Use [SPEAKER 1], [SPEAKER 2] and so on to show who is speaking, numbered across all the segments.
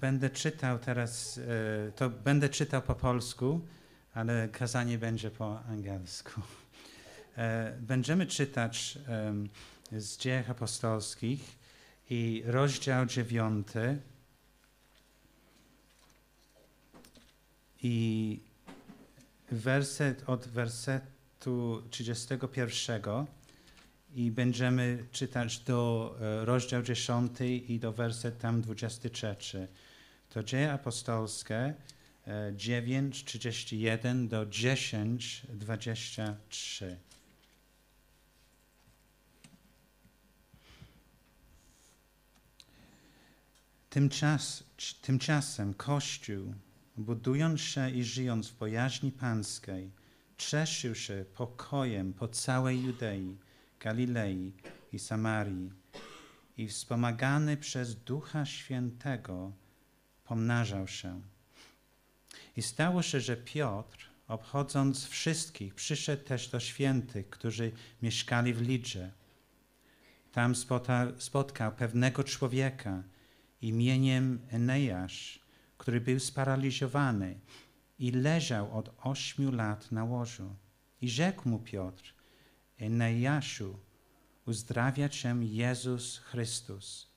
[SPEAKER 1] Będę czytał teraz, e, to będę czytał po polsku, ale kazanie będzie po angielsku. E, będziemy czytać z Dziejów Apostolskich i rozdział dziewiąty i werset od wersetu 31 i będziemy czytać do e, rozdział 10 i do werset tam 23. To Dzieje Apostolskie 9, 31 do 10, 23. Tymczas, tymczasem Kościół, budując się i żyjąc w bojaźni pańskiej, cieszył się pokojem po całej Judei, Galilei i Samarii i wspomagany przez Ducha Świętego pomnażał się. I stało się, że Piotr, obchodząc wszystkich, przyszedł też do świętych, którzy mieszkali w Lidze. Tam spotkał pewnego człowieka imieniem Eneasz, który był sparaliżowany i leżał od ośmiu lat na łożu. I rzekł mu Piotr, Eneaszu, uzdrawia cię Jezus Chrystus.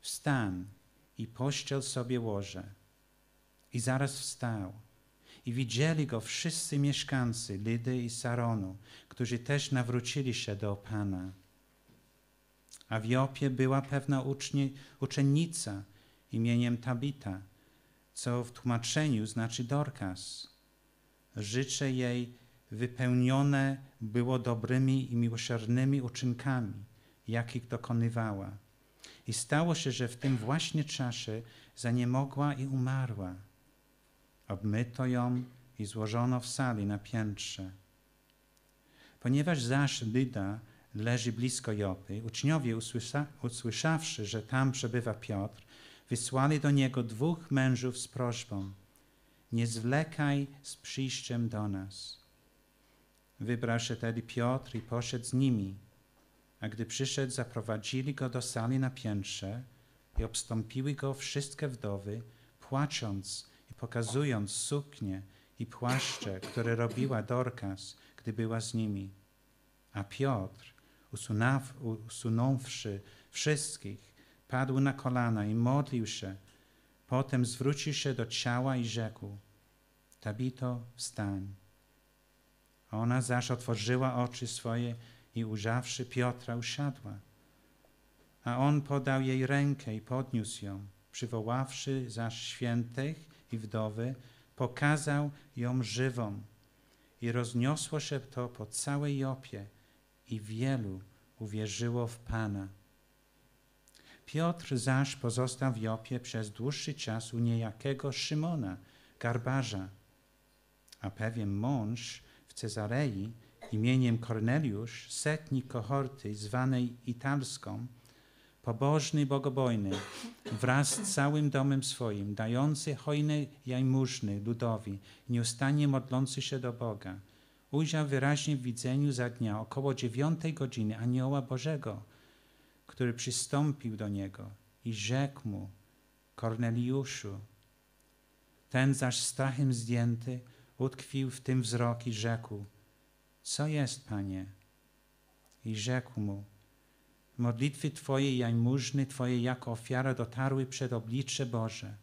[SPEAKER 1] Wstań i pościel sobie łoże. I zaraz wstał. I widzieli go wszyscy mieszkańcy Lidy i Saronu, którzy też nawrócili się do Pana. A w Jopie była pewna uczennica imieniem Tabita, co w tłumaczeniu znaczy Dorcas. Życzę jej wypełnione było dobrymi i miłosiernymi uczynkami, jakich dokonywała. I stało się, że w tym właśnie czasie zaniemogła i umarła. Obmyto ją i złożono w sali na piętrze. Ponieważ zaś Lyda leży blisko Jopy, uczniowie usłysza, usłyszawszy, że tam przebywa Piotr, wysłali do niego dwóch mężów z prośbą: Nie zwlekaj z przyjściem do nas. Wybrał się tedy Piotr i poszedł z nimi. A gdy przyszedł, zaprowadzili go do sali na piętrze i obstąpiły go wszystkie wdowy, płacząc i pokazując suknie i płaszcze, które robiła Dorcas, gdy była z nimi. A Piotr, usunaw, usunąwszy wszystkich, padł na kolana i modlił się. Potem zwrócił się do ciała i rzekł: Tabito, wstań. Ona zaś otworzyła oczy swoje i ujrzawszy Piotra, usiadła. A on podał jej rękę i podniósł ją. Przywoławszy zaś świętych i wdowy, pokazał ją żywą. I rozniosło się to po całej Jopie i wielu uwierzyło w Pana. Piotr zaś pozostał w Jopie przez dłuższy czas u niejakiego Szymona, garbarza. A pewien mąż w Cezarei imieniem Korneliusz, setnik kohorty zwanej Italską, pobożny bogobojny, wraz z całym domem swoim, dający hojne jajmużny ludowi, nieustannie modlący się do Boga, ujrzał wyraźnie w widzeniu za dnia około dziewiątej godziny anioła Bożego, który przystąpił do niego i rzekł mu, Korneliuszu. Ten zaś strachem zdjęty utkwił w tym wzrok i rzekł, co jest, Panie? I rzekł mu, modlitwy Twoje i jajmużny Twoje jako ofiara dotarły przed oblicze Boże.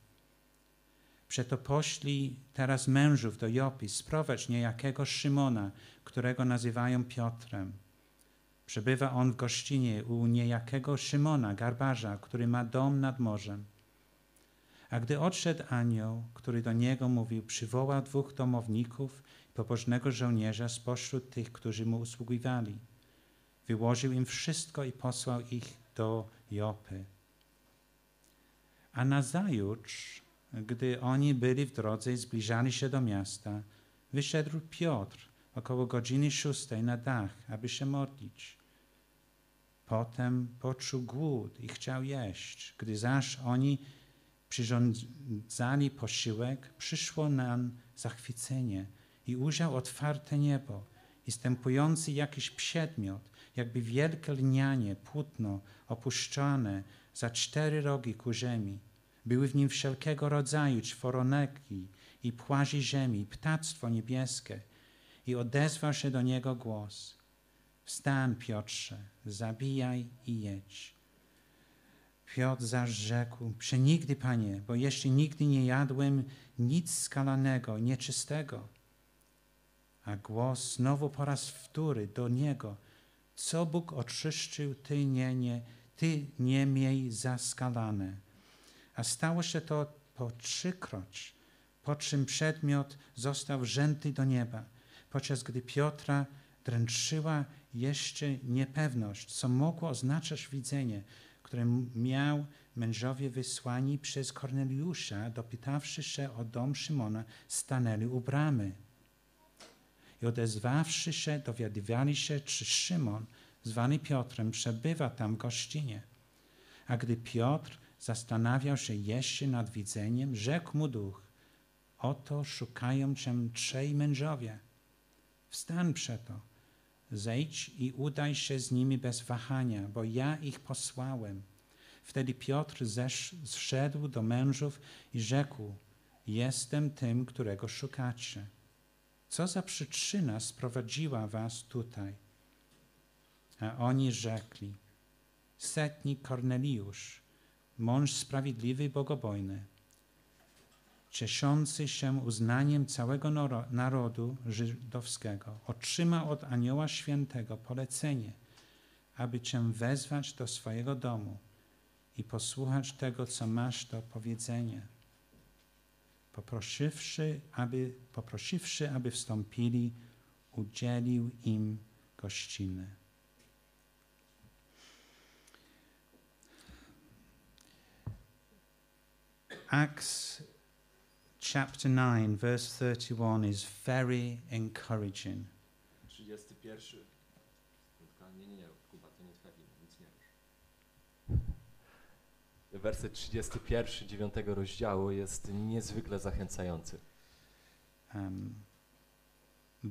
[SPEAKER 1] Przeto poślij teraz mężów do Jopy, sprowadź niejakiego Szymona, którego nazywają Piotrem. Przebywa on w gościnie u niejakiego Szymona, garbarza, który ma dom nad morzem. A gdy odszedł anioł, który do niego mówił, przywołał dwóch domowników pobożnego żołnierza spośród tych, którzy mu usługiwali. Wyłożył im wszystko i posłał ich do Jopy. A nazajutrz, gdy oni byli w drodze i zbliżali się do miasta, wyszedł Piotr około godziny szóstej na dach, aby się modlić. Potem poczuł głód i chciał jeść. Gdy zaś oni przyrządzali posiłek, przyszło nam zachwycenie i ujrzał otwarte niebo i stępujący jakiś przedmiot, jakby wielkie lnianie, płótno opuszczone za cztery rogi ku ziemi. Były w nim wszelkiego rodzaju czworonegi i płazi ziemi, ptactwo niebieskie. I odezwał się do niego głos. Wstań, Piotrze, zabijaj i jedź. Piotr zaś rzekł, przenigdy, Panie, bo jeszcze nigdy nie jadłem nic skalanego, nieczystego. A głos znowu po raz wtóry do niego, co Bóg oczyszczył, ty nie, nie, ty nie miej za skalane. A stało się to po trzykroć, po czym przedmiot został wzięty do nieba, podczas gdy Piotra dręczyła jeszcze niepewność, co mogło oznaczać widzenie, które miał mężowie wysłani przez Korneliusza, dopytawszy się o dom Szymona, stanęli u bramy. I odezwawszy się, dowiadywali się, czy Szymon, zwany Piotrem, przebywa tam w gościnie. A gdy Piotr zastanawiał się jeszcze nad widzeniem, rzekł mu duch, oto szukają cię trzej mężowie. Wstań przeto, zejdź i udaj się z nimi bez wahania, bo ja ich posłałem. Wtedy Piotr zszedł do mężów i rzekł, jestem tym, którego szukacie. Co za przyczyna sprowadziła was tutaj? A oni rzekli, setnik Korneliusz, mąż sprawiedliwy i bogobojny, cieszący się uznaniem całego narodu żydowskiego, otrzymał od Anioła Świętego polecenie, aby Cię wezwać do swojego domu i posłuchać tego, co masz do powiedzenia. Poprosiwszy, aby, poprosiwszy, aby wstąpili, udzielił im gościny. Acts chapter 9, verse 31 is very encouraging.
[SPEAKER 2] 31 spotkanie, nie, nie, Kuba, to nie twoja wina, nic nie wiesz. Werset 31 9 rozdziału jest niezwykle zachęcający.
[SPEAKER 1] Um,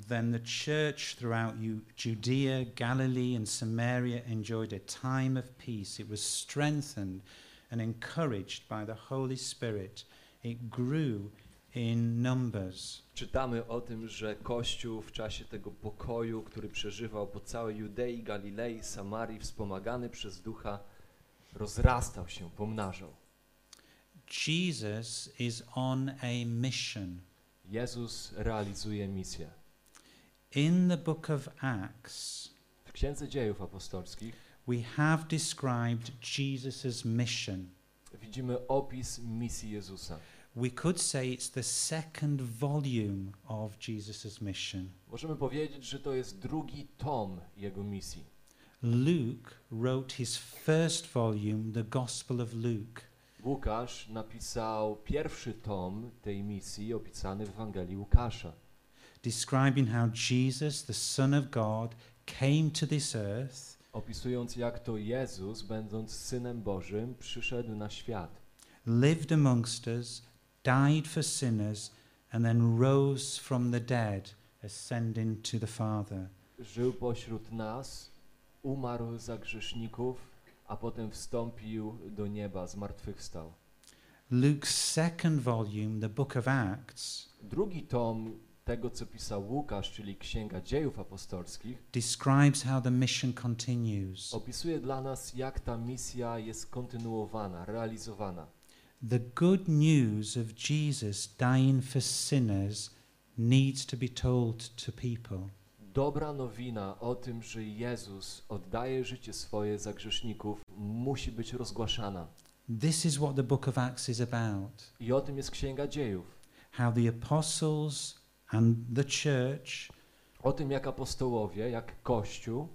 [SPEAKER 1] then the church throughout Judea, Galilee, and Samaria enjoyed a time of peace. It was strengthened and encouraged by the Holy Spirit. It grew in numbers.
[SPEAKER 2] Czytamy o tym, że Kościół w czasie tego pokoju, który przeżywał po całej Judei, Galilei, Samarii, wspomagany przez Ducha, rozrastał się, pomnażał.
[SPEAKER 1] Jesus is on a mission.
[SPEAKER 2] Jezus realizuje misję.
[SPEAKER 1] In the book of Acts,
[SPEAKER 2] w Księdze Dziejów Apostolskich
[SPEAKER 1] we have described Jesus's mission.
[SPEAKER 2] Widzimy opis misji Jezusa.
[SPEAKER 1] We could say it's the second volume of Jesus's mission.
[SPEAKER 2] Możemy powiedzieć, że to jest drugi tom jego misji.
[SPEAKER 1] Luke wrote his first volume, the Gospel of Luke.
[SPEAKER 2] Łukasz napisał pierwszy tom tej misji opisany w Ewangelii Łukasza.
[SPEAKER 1] Describing how Jesus, the Son of God, came to this earth.
[SPEAKER 2] Opisując jak to Jezus, będąc synem Bożym, przyszedł na świat.
[SPEAKER 1] Lived amongst us, died for sinners, and then rose from the dead, ascending to the Father.
[SPEAKER 2] Żył pośród nas, umarł za grzeszników, a potem wstąpił do nieba, zmartwychwstał.
[SPEAKER 1] Luke's second volume, the book of Acts,
[SPEAKER 2] drugi tom tego, co pisał Łukasz, czyli Księga Dziejów Apostolskich,
[SPEAKER 1] describes how the mission continues.
[SPEAKER 2] Opisuje dla nas, jak ta misja jest kontynuowana, realizowana.
[SPEAKER 1] The good news of Jesus dying for sinners needs to be told to people.
[SPEAKER 2] Dobra nowina o tym, że Jezus oddaje życie swoje za grzeszników, musi być rozgłaszana.
[SPEAKER 1] This is what the book of Acts is about.
[SPEAKER 2] I o tym jest Księga Dziejów.
[SPEAKER 1] How the apostles and the church
[SPEAKER 2] o tym jak apostołowie, jak Kościół,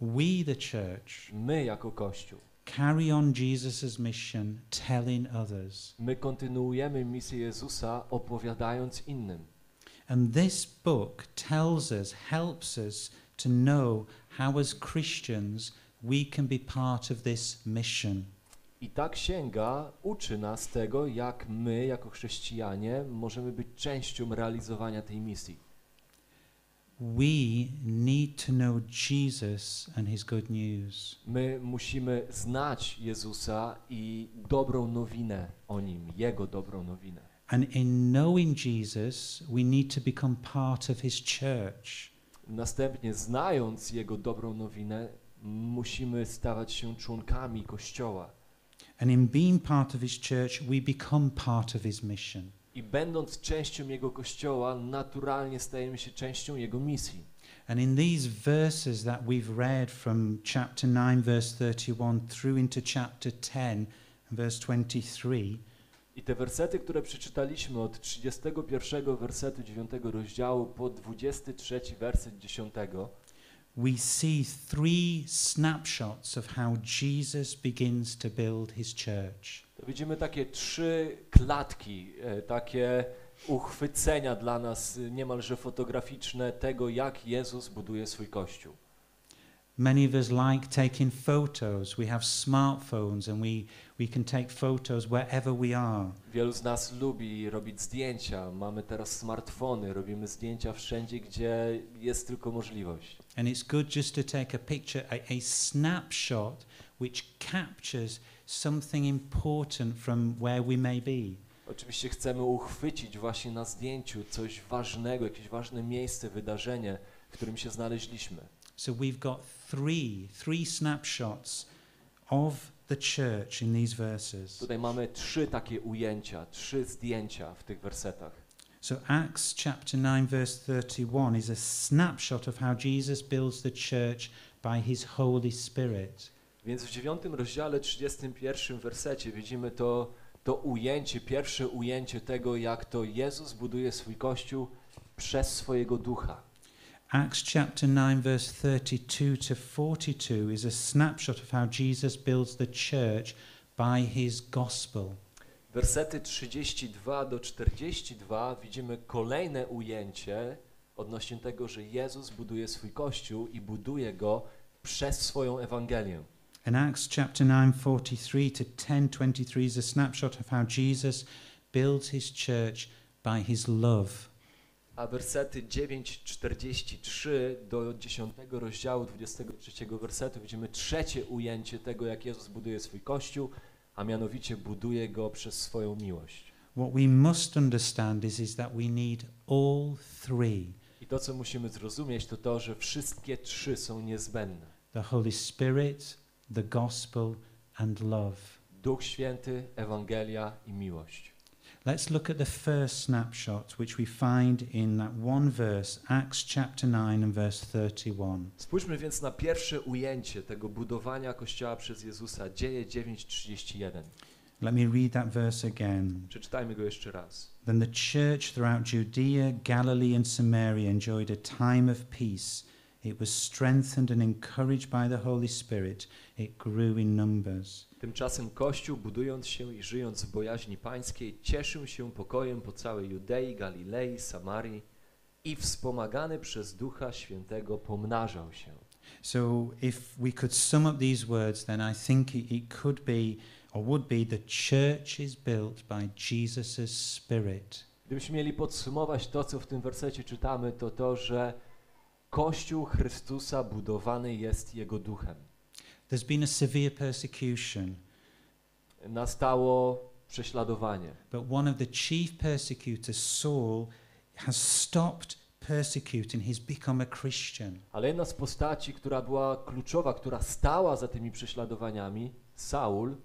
[SPEAKER 1] we the church,
[SPEAKER 2] my jako Kościół
[SPEAKER 1] carry on Jesus's mission telling others.
[SPEAKER 2] My kontynuujemy misję Jezusa opowiadając innym.
[SPEAKER 1] And this book tells us, helps us to know how as Christians we can be part of this mission.
[SPEAKER 2] I ta księga uczy nas tego, jak my jako chrześcijanie możemy być częścią realizowania tej misji.
[SPEAKER 1] we need to know Jesus and his good news.
[SPEAKER 2] My musimy znać Jezusa i dobrą nowinę o Nim, Jego dobrą nowinę.
[SPEAKER 1] And in knowing Jesus, we need to become part of his church.
[SPEAKER 2] Następnie, znając Jego dobrą nowinę, musimy stawać się członkami Kościoła.
[SPEAKER 1] And in being part of his church, we become part of his mission.
[SPEAKER 2] I będąc częścią Jego Kościoła, naturalnie stajemy się częścią Jego misji.
[SPEAKER 1] And in these verses that we've read from chapter 9, verse 31 through into chapter 10, verse 23,
[SPEAKER 2] I te wersety, które przeczytaliśmy od 31 wersetu 9 rozdziału po 23 werset 10,
[SPEAKER 1] we see three snapshots of how Jesus begins to build his church.
[SPEAKER 2] widzimy takie trzy klatki, e, takie uchwycenia dla nas e, niemalże fotograficzne tego, jak Jezus buduje swój Kościół.
[SPEAKER 1] Many of us like taking photos. We have smartphones and we, we can take photos wherever we are.
[SPEAKER 2] Wielu z nas lubi robić zdjęcia. Mamy teraz smartfony, robimy zdjęcia wszędzie, gdzie jest tylko możliwość.
[SPEAKER 1] And it's good just to take a picture, a, a snapshot which captures something important from where we may be.
[SPEAKER 2] Oczywiście chcemy uchwycić właśnie na zdjęciu coś ważnego, jakieś ważne miejsce, wydarzenie, w którym się znaleźliśmy.
[SPEAKER 1] So we've got three, three snapshots of the church in these verses.
[SPEAKER 2] Tutaj mamy trzy takie ujęcia, trzy zdjęcia w tych wersetach.
[SPEAKER 1] So Acts chapter 9 verse 31 is a snapshot of how Jesus builds the church by his Holy Spirit.
[SPEAKER 2] Więc w dziewiątym rozdziale, 31 wersecie widzimy to, to ujęcie, pierwsze ujęcie tego, jak to Jezus buduje swój Kościół przez swojego Ducha.
[SPEAKER 1] Acts chapter 9 verse 32 to 42 is a snapshot of how Jesus builds the church by his gospel.
[SPEAKER 2] Wersety 32 do 42 widzimy kolejne ujęcie odnośnie tego, że Jezus buduje swój Kościół i buduje go przez swoją Ewangelię.
[SPEAKER 1] In Acts chapter 9 43 to 10:23 is a snapshot of how Jesus builds his church by his love.
[SPEAKER 2] A wersety 9:43 do 10 rozdziału 23 wersetu widzimy trzecie ujęcie tego, jak Jezus buduje swój Kościół, a mianowicie buduje go przez swoją miłość.
[SPEAKER 1] What we must understand is, is that we need all three
[SPEAKER 2] I to, co musimy zrozumieć, to to, że wszystkie trzy są niezbędne.
[SPEAKER 1] the Holy Spirit, the gospel, and love.
[SPEAKER 2] Duch Święty, Ewangelia i miłość.
[SPEAKER 1] Let's look at the first snapshot, which we find in that one verse, Acts chapter 9 and verse 31.
[SPEAKER 2] Spójrzmy więc na pierwsze ujęcie tego budowania Kościoła przez Jezusa, Dzieje 9:31.
[SPEAKER 1] Let me read that verse again.
[SPEAKER 2] Przeczytajmy go jeszcze raz.
[SPEAKER 1] Then the church throughout Judea, Galilee, and Samaria enjoyed a time of peace. It was strengthened and encouraged by the Holy Spirit. It grew in numbers.
[SPEAKER 2] Tymczasem Kościół, budując się i żyjąc w bojaźni pańskiej, cieszył się pokojem po całej Judei, Galilei, Samarii i wspomagany przez Ducha Świętego pomnażał się.
[SPEAKER 1] So, if we could sum up these words, then I think it, could be or would be the church is built by Jesus' Spirit.
[SPEAKER 2] Gdybyśmy mieli podsumować to, co w tym wersecie czytamy, to to, że Kościół Chrystusa budowany jest Jego Duchem.
[SPEAKER 1] There's been a severe persecution,
[SPEAKER 2] Nastało prześladowanie.
[SPEAKER 1] but one of the chief persecutors, Saul, has stopped persecuting. He's become a Christian.
[SPEAKER 2] Ale jedna z postaci, która była kluczowa, która stała za tymi prześladowaniami, Saul,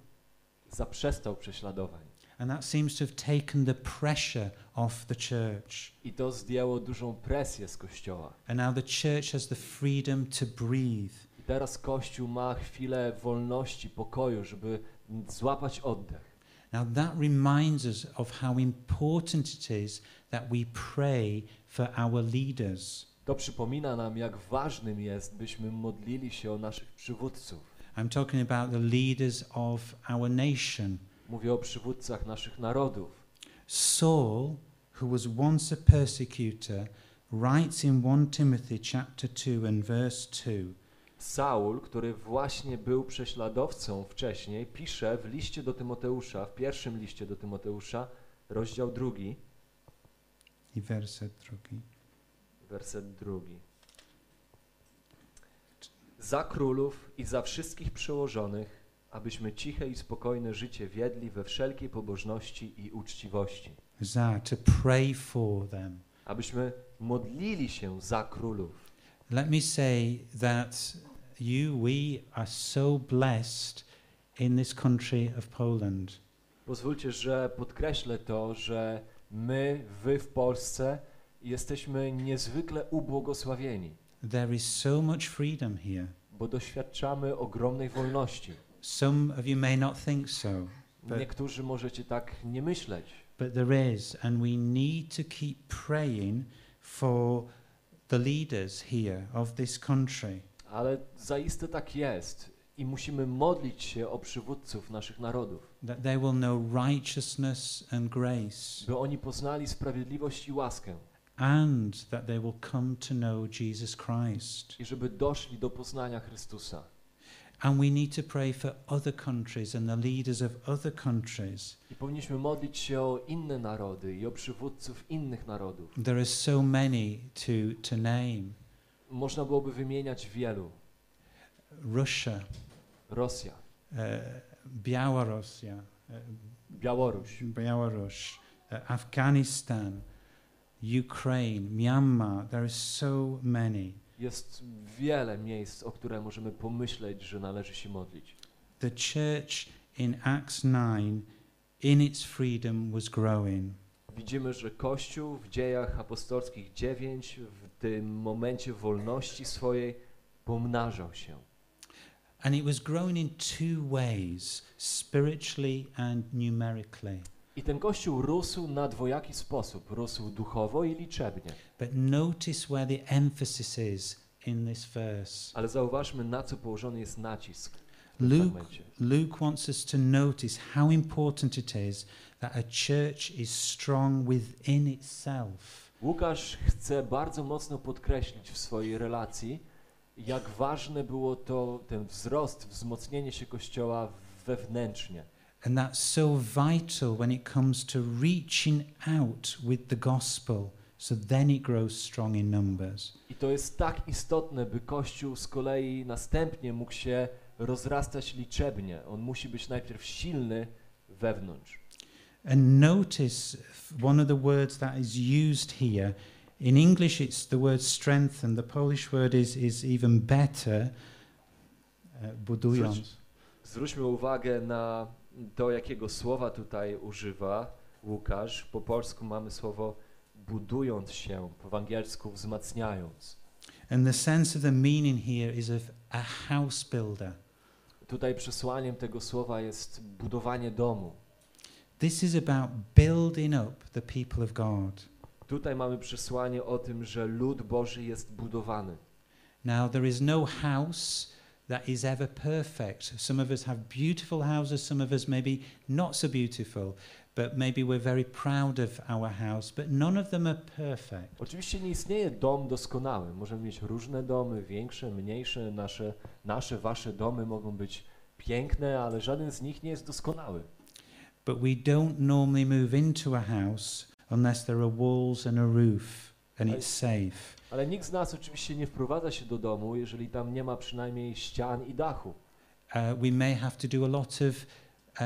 [SPEAKER 2] zaprzestał prześladowań.
[SPEAKER 1] And that seems to have taken the pressure off the church.
[SPEAKER 2] I to zdjęło dużą presję z Kościoła.
[SPEAKER 1] And now the church has the freedom to breathe.
[SPEAKER 2] Teraz Kościół ma chwilę wolności, pokoju, żeby złapać oddech.
[SPEAKER 1] Now that reminds us of how important it is that we pray for our leaders.
[SPEAKER 2] To przypomina nam, jak ważnym jest, byśmy modlili się o naszych przywódców.
[SPEAKER 1] I'm talking about the leaders of our nation.
[SPEAKER 2] Mówię o przywódcach naszych narodów.
[SPEAKER 1] Saul, who was once a persecutor, writes in 1 Timothy chapter 2 and verse 2
[SPEAKER 2] Saul, który właśnie był prześladowcą wcześniej, pisze w liście do Tymoteusza, w pierwszym liście do Tymoteusza, rozdział drugi,
[SPEAKER 1] i werset drugi.
[SPEAKER 2] werset drugi. Za królów i za wszystkich przełożonych, abyśmy ciche i spokojne życie wiedli we wszelkiej pobożności i uczciwości.
[SPEAKER 1] Za, to pray for them.
[SPEAKER 2] Abyśmy modlili się za królów.
[SPEAKER 1] Let me say that you, we are so blessed in this country of Poland.
[SPEAKER 2] Pozwólcie, że podkreślę to, że my, wy w Polsce jesteśmy niezwykle ubłogosławieni,
[SPEAKER 1] There is so much freedom here.
[SPEAKER 2] bo doświadczamy ogromnej wolności.
[SPEAKER 1] Some of you may not think so, But-
[SPEAKER 2] Niektórzy możecie tak nie myśleć,
[SPEAKER 1] but there is, and we need to keep praying for the leaders here of this country.
[SPEAKER 2] Ale zaiste tak jest i musimy modlić się o przywódców naszych narodów,
[SPEAKER 1] that they will know righteousness and grace,
[SPEAKER 2] by oni poznali sprawiedliwość i łaskę
[SPEAKER 1] and that they will come to know Jesus Christ.
[SPEAKER 2] i żeby doszli do poznania Chrystusa.
[SPEAKER 1] And we need to pray for other countries and the leaders of other countries.
[SPEAKER 2] I powinniśmy modlić się o inne narody i o przywódców innych narodów.
[SPEAKER 1] There are so many to, to name
[SPEAKER 2] Można byłoby wymieniać wielu.
[SPEAKER 1] Russia,
[SPEAKER 2] Rosja,
[SPEAKER 1] uh, Białorussia, uh,
[SPEAKER 2] Białoruś,
[SPEAKER 1] Belarus, uh, Afghanistan, Ukraine, Myanmar. There are so many.
[SPEAKER 2] Jest wiele miejsc, o które możemy pomyśleć, że należy się modlić.
[SPEAKER 1] The church in Acts 9, in its freedom, was growing.
[SPEAKER 2] Widzimy, że Kościół w dziejach apostolskich 9 w tym momencie wolności swojej pomnażał się.
[SPEAKER 1] And it was growing in two ways spiritually and numerically.
[SPEAKER 2] I ten Kościół rósł na dwojaki sposób. Rósł duchowo i liczebnie.
[SPEAKER 1] But notice where the emphasis is in this verse.
[SPEAKER 2] Ale zauważmy, na co położony jest nacisk
[SPEAKER 1] Luke. Luke wants us to notice how important it is that a church is strong within itself.
[SPEAKER 2] Łukasz chce bardzo mocno podkreślić w swojej relacji, jak ważne było to, ten wzrost, wzmocnienie się Kościoła wewnętrznie.
[SPEAKER 1] And that's so vital when it comes to reaching out with the gospel. So then it grows strong in numbers.
[SPEAKER 2] I to jest tak istotne, by Kościół z kolei następnie mógł się rozrastać liczebnie. On musi być najpierw silny wewnątrz.
[SPEAKER 1] And notice one of the words that is used here. In English, it's the word strengthen. The Polish word is, is even better, uh, budując.
[SPEAKER 2] Zwróć- Zwróćmy uwagę na to, jakiego słowa tutaj używa Łukasz. Po polsku mamy słowo budując się, w angielsku wzmacniając.
[SPEAKER 1] And the sense of the meaning here is of a house builder.
[SPEAKER 2] Tutaj przesłaniem tego słowa jest budowanie domu.
[SPEAKER 1] This is about building up the people of God.
[SPEAKER 2] Tutaj mamy przesłanie o tym, że lud Boży jest budowany.
[SPEAKER 1] Now, there is no house that is ever perfect. Some of us have beautiful houses, some of us maybe not so beautiful, but maybe we're very proud of our house, but none of them are perfect.
[SPEAKER 2] Oczywiście nie istnieje dom doskonały. Możemy mieć różne domy, większe, mniejsze. Nasze, nasze wasze domy mogą być piękne, ale żaden z nich nie jest doskonały.
[SPEAKER 1] But we don't normally move into a house unless there are walls and a roof and it's safe.
[SPEAKER 2] Ale nikt z nas oczywiście nie wprowadza się do domu, jeżeli tam nie ma przynajmniej ścian i dachu.
[SPEAKER 1] Uh, we may have to do a lot of uh,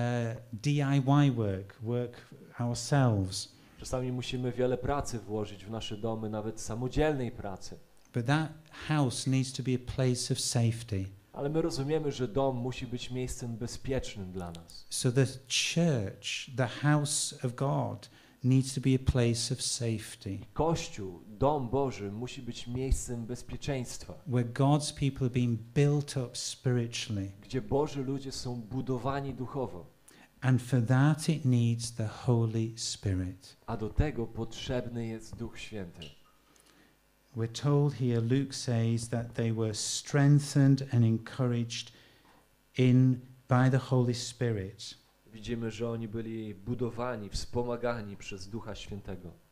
[SPEAKER 1] DIY work, work ourselves.
[SPEAKER 2] Czasami musimy wiele pracy włożyć w nasze domy, nawet samodzielnej pracy.
[SPEAKER 1] But that house needs to be a place of safety.
[SPEAKER 2] Ale my rozumiemy, że dom musi być miejscem bezpiecznym dla nas.
[SPEAKER 1] So the church, the house of God, needs to be a place of safety
[SPEAKER 2] Kościół, dom Boży musi być miejscem bezpieczeństwa,
[SPEAKER 1] where God's people are being built up spiritually.
[SPEAKER 2] gdzie Boży ludzie są budowani duchowo.
[SPEAKER 1] And for that, it needs the Holy Spirit.
[SPEAKER 2] A do tego potrzebny jest Duch Święty.
[SPEAKER 1] We're told here, Luke says that they were strengthened and encouraged in by the Holy Spirit.
[SPEAKER 2] Widzimy, że oni byli budowani, wspomagani przez Ducha Świętego.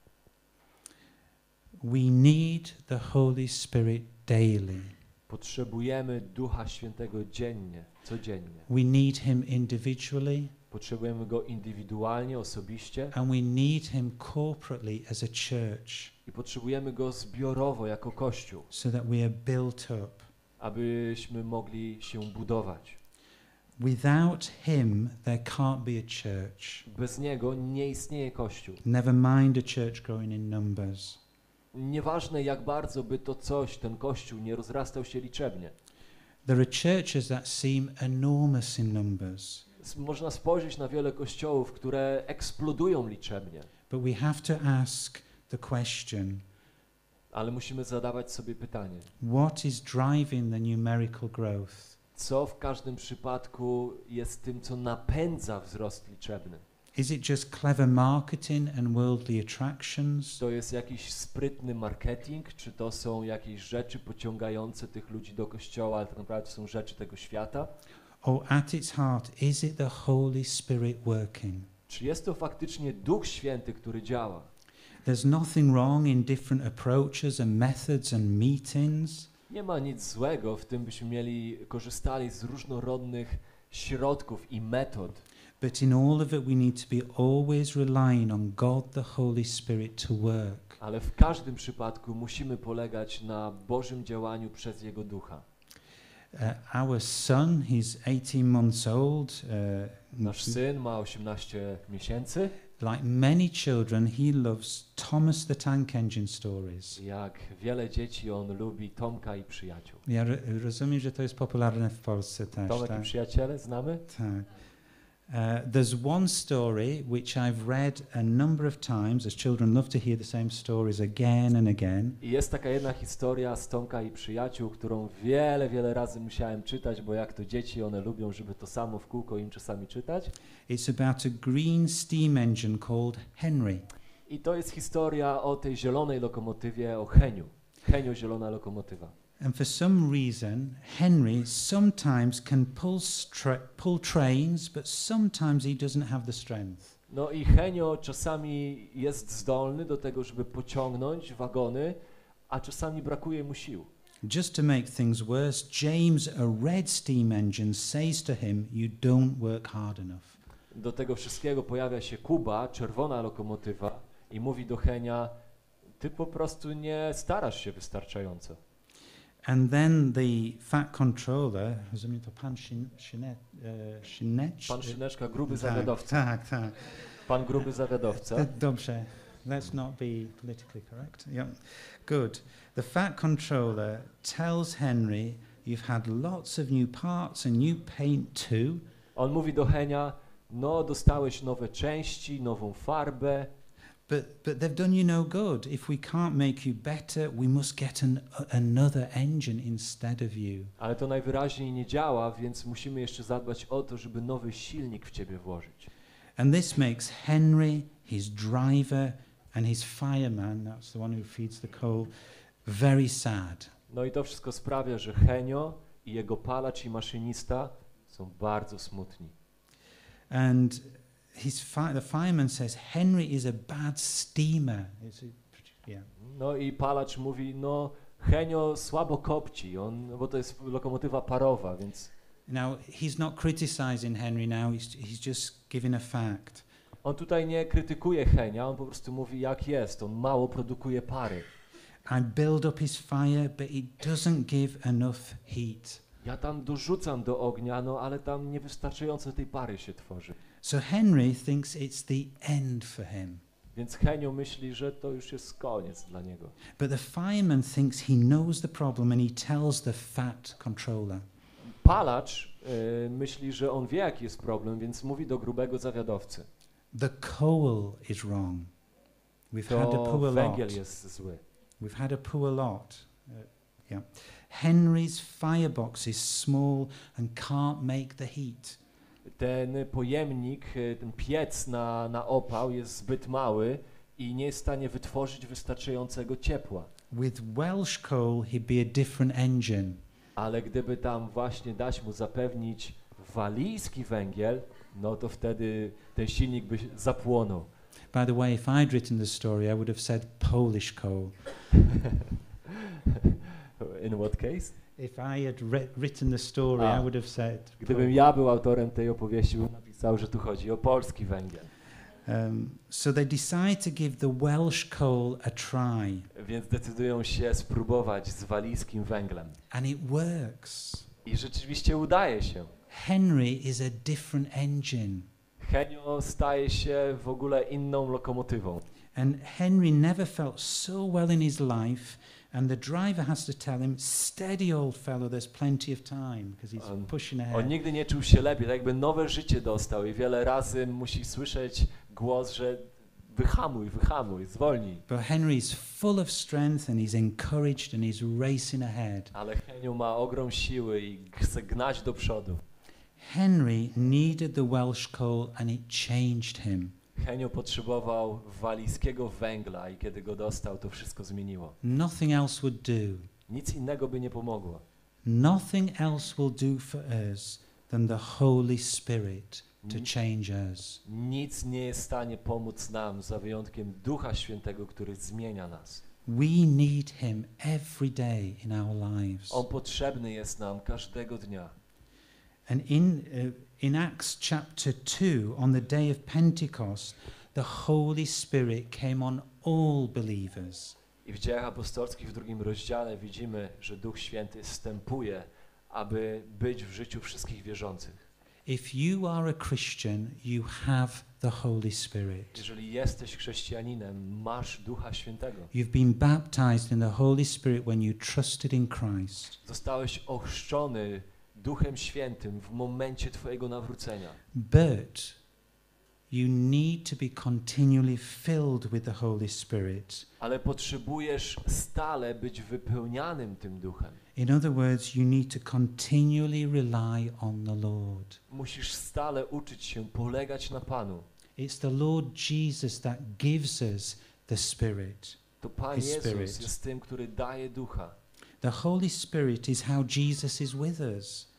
[SPEAKER 1] We need the Holy Spirit daily.
[SPEAKER 2] Potrzebujemy Ducha Świętego dziennie, codziennie.
[SPEAKER 1] We need Him individually
[SPEAKER 2] Potrzebujemy Go indywidualnie, osobiście
[SPEAKER 1] and we need Him corporately as a church.
[SPEAKER 2] i potrzebujemy go zbiorowo jako Kościół,
[SPEAKER 1] so that we are built up.
[SPEAKER 2] abyśmy mogli się budować.
[SPEAKER 1] Without Him, there can't be a church.
[SPEAKER 2] Bez niego nie istnieje Kościół.
[SPEAKER 1] Never mind a church growing in numbers.
[SPEAKER 2] Nieważne jak bardzo by to coś, ten Kościół nie rozrastał się liczebnie.
[SPEAKER 1] There are churches that seem enormous in numbers,
[SPEAKER 2] Można spojrzeć na wiele kościołów, które eksplodują liczebnie,
[SPEAKER 1] but we have to ask the question
[SPEAKER 2] ale musimy zadawać sobie pytanie,
[SPEAKER 1] what is driving the numerical growth?
[SPEAKER 2] co w każdym przypadku jest tym, co napędza wzrost liczebny.
[SPEAKER 1] Is it just clever marketing and worldly attractions?
[SPEAKER 2] To jest jakiś sprytny marketing, czy to są jakieś rzeczy pociągające tych ludzi do kościoła, ale tak naprawdę to są rzeczy tego świata?
[SPEAKER 1] Or at its heart, is it the Holy Spirit working?
[SPEAKER 2] Czy jest to faktycznie Duch Święty, który działa?
[SPEAKER 1] There's nothing wrong in different approaches and methods and meetings,
[SPEAKER 2] Nie ma nic złego w tym, byśmy mieli, korzystali z różnorodnych środków i metod,
[SPEAKER 1] but in all of it, we need to be always relying on God the Holy Spirit to work.
[SPEAKER 2] ale w każdym przypadku musimy polegać na Bożym działaniu przez Jego Ducha.
[SPEAKER 1] Uh, our son, he's 18 months old. Uh,
[SPEAKER 2] Nasz syn ma 18 miesięcy.
[SPEAKER 1] Like many children, he loves Thomas the Tank Engine stories.
[SPEAKER 2] Jak wiele dzieci, on lubi Tomka i przyjaciół.
[SPEAKER 1] Ja ro- rozumiem, że to jest popularne w Polsce też,
[SPEAKER 2] Tomek i
[SPEAKER 1] tak?
[SPEAKER 2] przyjaciele, znamy?
[SPEAKER 1] Tak. Uh, there's one story which I've read a number of times, as children love to hear the same stories again and again.
[SPEAKER 2] I jest taka jedna historia z Tomka i przyjaciół, którą wiele, wiele razy musiałem czytać, bo jak to dzieci, one lubią, żeby to samo w kółko im czasami czytać.
[SPEAKER 1] It's about a green steam engine called Henry.
[SPEAKER 2] I to jest historia o tej zielonej lokomotywie, o Heniu. Henio, zielona lokomotywa.
[SPEAKER 1] And for some reason, Henry sometimes can pull, pull trains, but sometimes he doesn't have the strength.
[SPEAKER 2] No i Henio czasami jest zdolny do tego, żeby pociągnąć wagony, a czasami brakuje mu sił.
[SPEAKER 1] Just to make things worse, James, a red steam engine, says to him, You don't work hard enough.
[SPEAKER 2] Do tego wszystkiego pojawia się Kuba, czerwona lokomotywa i mówi do Henia, ty po prostu nie starasz się wystarczająco.
[SPEAKER 1] And then the fat controller, rozumiem to pan Shin- Shinet, uh, Shinecz?
[SPEAKER 2] Pan Szyneczka, gruby
[SPEAKER 1] tak,
[SPEAKER 2] zawiadowca.
[SPEAKER 1] tak, tak.
[SPEAKER 2] Pan gruby zawiadowca.
[SPEAKER 1] D- Dobrze. Let's not be politically correct. Yep. Good. The fat controller tells Henry, You've had lots of new parts and new paint too.
[SPEAKER 2] On mówi do Henia, no dostałeś nowe części, nową farbę,
[SPEAKER 1] But, but they've done you no good. If we can't make you better, we must get an, another engine instead of you.
[SPEAKER 2] ale to najwyraźniej nie działa, więc musimy jeszcze zadbać o to, żeby nowy silnik w ciebie włożyć.
[SPEAKER 1] And this makes Henry, his driver, and his fireman, that's the one who feeds the coal, very sad.
[SPEAKER 2] No i to wszystko sprawia, że Henio i jego palacz i maszynista są bardzo smutni.
[SPEAKER 1] And his fi- the fireman says, Henry is a bad steamer. It's a, yeah.
[SPEAKER 2] No i palacz mówi, no Henio słabo kopci, on, bo to jest lokomotywa parowa, więc
[SPEAKER 1] Now, he's not criticizing Henry now, he's, he's just giving a fact.
[SPEAKER 2] on tutaj nie krytykuje Henia, on po prostu mówi jak jest, on mało produkuje pary.
[SPEAKER 1] I build up his fire, but it doesn't give enough heat.
[SPEAKER 2] Ja tam dorzucam do ognia, no ale tam niewystarczająco tej pary się tworzy.
[SPEAKER 1] So Henry thinks it's the end for him.
[SPEAKER 2] Więc Henio myśli, że to już jest koniec dla niego.
[SPEAKER 1] But the fireman thinks he knows the problem and he tells the fat controller.
[SPEAKER 2] Palacz y, myśli, że on wie jaki jest problem, więc mówi do grubego zawiadowcy.
[SPEAKER 1] The coal is wrong. We've had a poor
[SPEAKER 2] węgiel
[SPEAKER 1] lot.
[SPEAKER 2] jest zły.
[SPEAKER 1] We've had a poor lot. Uh, yeah. Henry's firebox is small and can't make the heat.
[SPEAKER 2] Ten pojemnik, y, ten piec na, na opał jest zbyt mały i nie jest w stanie wytworzyć wystarczającego ciepła.
[SPEAKER 1] With Welsh coal, he'd be a different engine.
[SPEAKER 2] Ale gdyby tam właśnie dać mu zapewnić walijski węgiel, no to wtedy ten silnik by zapłonął.
[SPEAKER 1] By the way, if I'd written the story, I would have said Polish coal.
[SPEAKER 2] In what case?
[SPEAKER 1] If I had wri- written the story. I would have said.
[SPEAKER 2] Gdybym ja był autorem tej opowieści, bym napisał, że tu chodzi o polski węgiel.
[SPEAKER 1] Um, so they decide to give the Welsh coal a try,
[SPEAKER 2] Więc decydują się spróbować z walijskim węglem.
[SPEAKER 1] and it works.
[SPEAKER 2] I rzeczywiście udaje się.
[SPEAKER 1] Henry is a different engine.
[SPEAKER 2] Henio staje się w ogóle inną lokomotywą.
[SPEAKER 1] And Henry never felt so well in his life, and the driver has to tell him, Steady, old fellow, there's plenty of time, because he's
[SPEAKER 2] On-
[SPEAKER 1] pushing
[SPEAKER 2] On
[SPEAKER 1] ahead.
[SPEAKER 2] nigdy nie czuł się lepiej, tak jakby nowe życie dostał i wiele razy musi słyszeć głos, że wyhamuj, wyhamuj, zwolnij.
[SPEAKER 1] But Henry is full of strength, and he's encouraged, and he's racing ahead.
[SPEAKER 2] Ale Henio ma ogrom siły i chce gnać do przodu.
[SPEAKER 1] Henry needed the Welsh coal, and it changed him.
[SPEAKER 2] Henio potrzebował walijskiego węgla i kiedy go dostał, to wszystko zmieniło.
[SPEAKER 1] Nothing else would do.
[SPEAKER 2] Nic innego by nie pomogło.
[SPEAKER 1] Nothing else will do for us than the Holy Spirit to
[SPEAKER 2] Nic,
[SPEAKER 1] change us.
[SPEAKER 2] nic nie jest w stanie pomóc nam, za wyjątkiem Ducha Świętego, który zmienia nas.
[SPEAKER 1] We need Him every day in our lives.
[SPEAKER 2] On potrzebny jest nam każdego dnia.
[SPEAKER 1] And in, uh, in Acts chapter 2, on the day of Pentecost, the Holy Spirit came on all believers.
[SPEAKER 2] I w dziejach apostolskich w drugim rozdziale widzimy, że Duch Święty wstępuje, aby być w życiu wszystkich wierzących.
[SPEAKER 1] If you are a Christian, you have the Holy Spirit.
[SPEAKER 2] Jeżeli jesteś chrześcijaninem, masz Ducha Świętego.
[SPEAKER 1] You've been baptized in the Holy Spirit when you trusted in Christ.
[SPEAKER 2] Zostałeś ochrzczony Duchem Świętym w momencie Twojego nawrócenia.
[SPEAKER 1] But you need to be continually filled with the Holy Spirit.
[SPEAKER 2] Ale potrzebujesz stale być wypełnianym tym Duchem.
[SPEAKER 1] In other words, you need to continually rely on the Lord.
[SPEAKER 2] Musisz stale uczyć się polegać na Panu.
[SPEAKER 1] It's the Lord Jesus that gives us the Spirit.
[SPEAKER 2] To Pan
[SPEAKER 1] His
[SPEAKER 2] Jezus
[SPEAKER 1] Spirit.
[SPEAKER 2] jest tym, który daje Ducha.
[SPEAKER 1] The Holy Spirit is how Jesus is with us.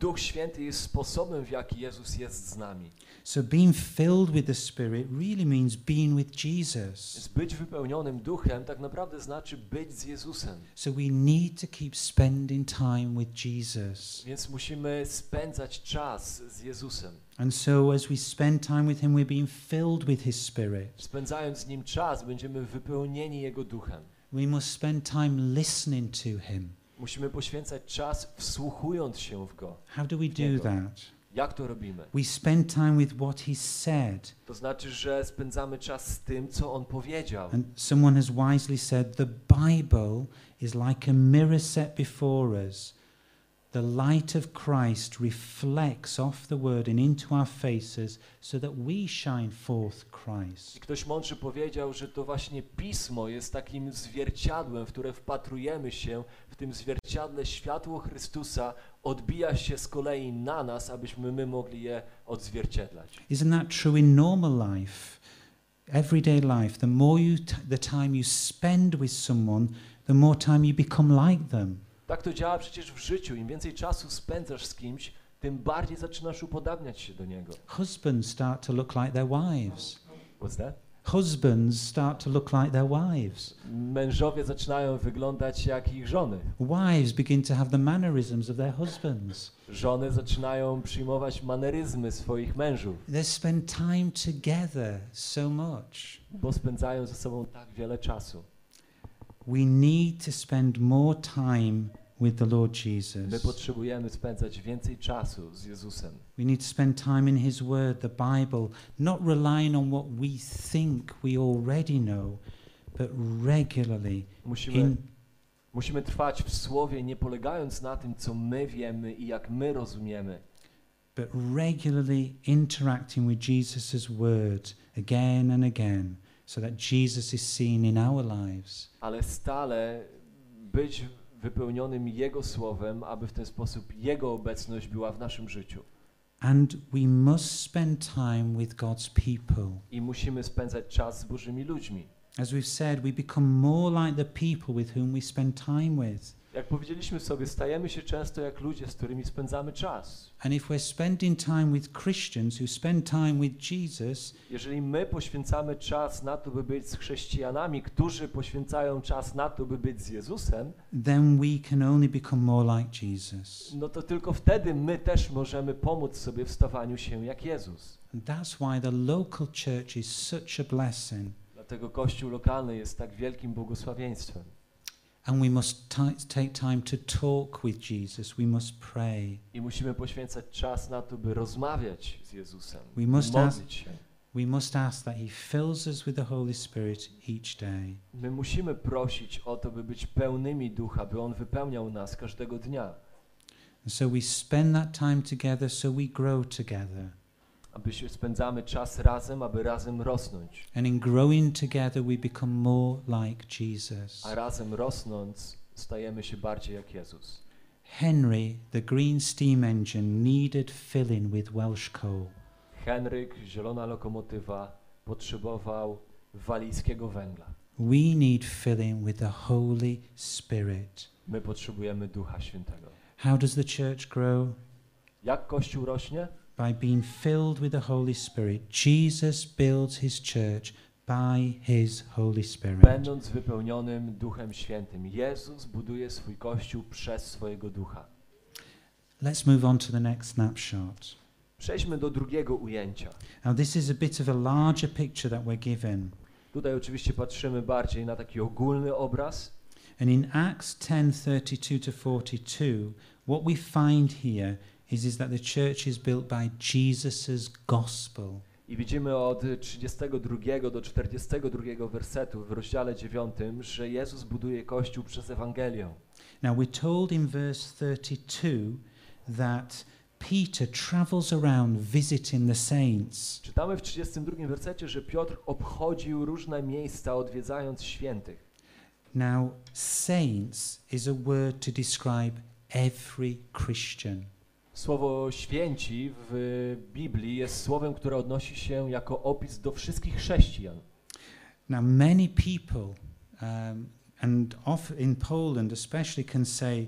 [SPEAKER 2] Duch Święty jest sposobem, w jaki Jezus jest z nami.
[SPEAKER 1] So being filled with the Spirit really means being with Jesus.
[SPEAKER 2] Więc być wypełnionym Duchem tak naprawdę znaczy być z Jezusem.
[SPEAKER 1] So we need to keep spending time with Jesus.
[SPEAKER 2] Więc musimy spędzać czas z Jezusem.
[SPEAKER 1] And so as we spend time with Him, we're being filled with His Spirit.
[SPEAKER 2] Spędzając z Nim czas, będziemy wypełnieni Jego Duchem.
[SPEAKER 1] We must spend time listening to Him.
[SPEAKER 2] Musimy poświęcać czas wsłuchując się w Go.
[SPEAKER 1] How do we do that?
[SPEAKER 2] Jak to robimy?
[SPEAKER 1] We spend time with what He said.
[SPEAKER 2] To znaczy, że spędzamy czas z tym, co On powiedział.
[SPEAKER 1] And someone has wisely said the Bible is like a mirror set before us. The light of Christ reflects off the word and into our faces so that we shine forth Christ.
[SPEAKER 2] ktoś mądrze powiedział, że to właśnie Pismo jest takim zwierciadłem, w które wpatrujemy się. W tym zwierciadle światło Chrystusa odbija się z kolei na nas, abyśmy my mogli je odzwierciedlać.
[SPEAKER 1] Isn't that true in normal life? Everyday life. The more you the time you spend with someone, the more time you become like them.
[SPEAKER 2] Tak to działa przecież w życiu. Im więcej czasu spędzasz z kimś, tym bardziej zaczynasz upodabniać się do niego.
[SPEAKER 1] Husbands start to look like their wives.
[SPEAKER 2] What's that?
[SPEAKER 1] Husbands start to look like their wives.
[SPEAKER 2] Mężowie zaczynają wyglądać jak ich żony.
[SPEAKER 1] Wives begin to have the mannerisms of their husbands.
[SPEAKER 2] Żony zaczynają przyjmować maneryzmy swoich mężów,
[SPEAKER 1] They spend time together so much.
[SPEAKER 2] bo spędzają ze sobą tak wiele czasu.
[SPEAKER 1] We need to spend more time with the Lord
[SPEAKER 2] My
[SPEAKER 1] Jesus.
[SPEAKER 2] potrzebujemy spędzać więcej czasu z Jezusem.
[SPEAKER 1] We need to spend time in His Word, the Bible, not relying on what we think we already know, but regularly
[SPEAKER 2] Musimy,
[SPEAKER 1] in,
[SPEAKER 2] musimy trwać w Słowie, nie polegając na tym, co my wiemy i jak my rozumiemy,
[SPEAKER 1] but regularly interacting with Jesus' Word again and again, so that Jesus is seen in our lives.
[SPEAKER 2] ale stale być wypełnionym Jego Słowem, aby w ten sposób Jego obecność była w naszym życiu.
[SPEAKER 1] And we must spend time with God's people.
[SPEAKER 2] I musimy spędzać czas z Bożymi ludźmi.
[SPEAKER 1] As we've said, we become more like the people with whom we spend time with.
[SPEAKER 2] Jak powiedzieliśmy sobie, stajemy się często jak ludzie, z którymi spędzamy czas.
[SPEAKER 1] And if we're spending time with Christians who spend time with Jesus,
[SPEAKER 2] Jeżeli my poświęcamy czas na to, by być z chrześcijanami, którzy poświęcają czas na to, by być z Jezusem,
[SPEAKER 1] then we can only become more like Jesus.
[SPEAKER 2] no to tylko wtedy my też możemy pomóc sobie w stawaniu się jak Jezus.
[SPEAKER 1] And that's why the local church is such a blessing.
[SPEAKER 2] Dlatego Kościół lokalny jest tak wielkim błogosławieństwem.
[SPEAKER 1] And we must take time to talk with Jesus. We must pray.
[SPEAKER 2] I musimy poświęcać czas na to, by rozmawiać z Jezusem,
[SPEAKER 1] We must
[SPEAKER 2] modlić się.
[SPEAKER 1] We must ask that He fills us with the Holy Spirit each day.
[SPEAKER 2] My musimy prosić o to, by być pełnymi ducha, by On wypełniał nas każdego dnia.
[SPEAKER 1] And so we spend that time together so we grow together.
[SPEAKER 2] Aby się spędzamy czas razem, aby razem rosnąć.
[SPEAKER 1] And in growing together, we become more like Jesus.
[SPEAKER 2] A razem rosnąc, stajemy się bardziej jak Jezus.
[SPEAKER 1] Henry, the green steam engine, needed filling with Welsh coal.
[SPEAKER 2] Henryk, zielona lokomotywa, potrzebował walijskiego węgla.
[SPEAKER 1] We need filling with the Holy Spirit.
[SPEAKER 2] My potrzebujemy Ducha Świętego.
[SPEAKER 1] How does the church grow?
[SPEAKER 2] Jak Kościół rośnie?
[SPEAKER 1] By being filled with the Holy Spirit. Jesus builds his church by his Holy Spirit.
[SPEAKER 2] Będąc wypełnionym Duchem Świętym. Jezus buduje swój Kościół przez swojego Ducha.
[SPEAKER 1] Let's move on to the next snapshot.
[SPEAKER 2] Przejdźmy do drugiego ujęcia.
[SPEAKER 1] Now, this is a bit of a larger picture that we're given.
[SPEAKER 2] Tutaj oczywiście patrzymy bardziej na taki ogólny obraz.
[SPEAKER 1] And in Acts 10:32 to 42, what we find here is, is that the church is built by Jesus' gospel.
[SPEAKER 2] I widzimy od 32 do 42 wersetu w rozdziale 9, że Jezus buduje Kościół przez Ewangelię.
[SPEAKER 1] Now, we're told in verse 32 that Peter travels around visiting the saints.
[SPEAKER 2] Czytamy w 32 wersecie, że Piotr obchodził różne miejsca, odwiedzając świętych.
[SPEAKER 1] Now, saints is a word to describe every Christian.
[SPEAKER 2] Słowo święci w Biblii jest słowem, które odnosi się jako opis do wszystkich chrześcijan.
[SPEAKER 1] Now, many people, um, and off in Poland especially, can say,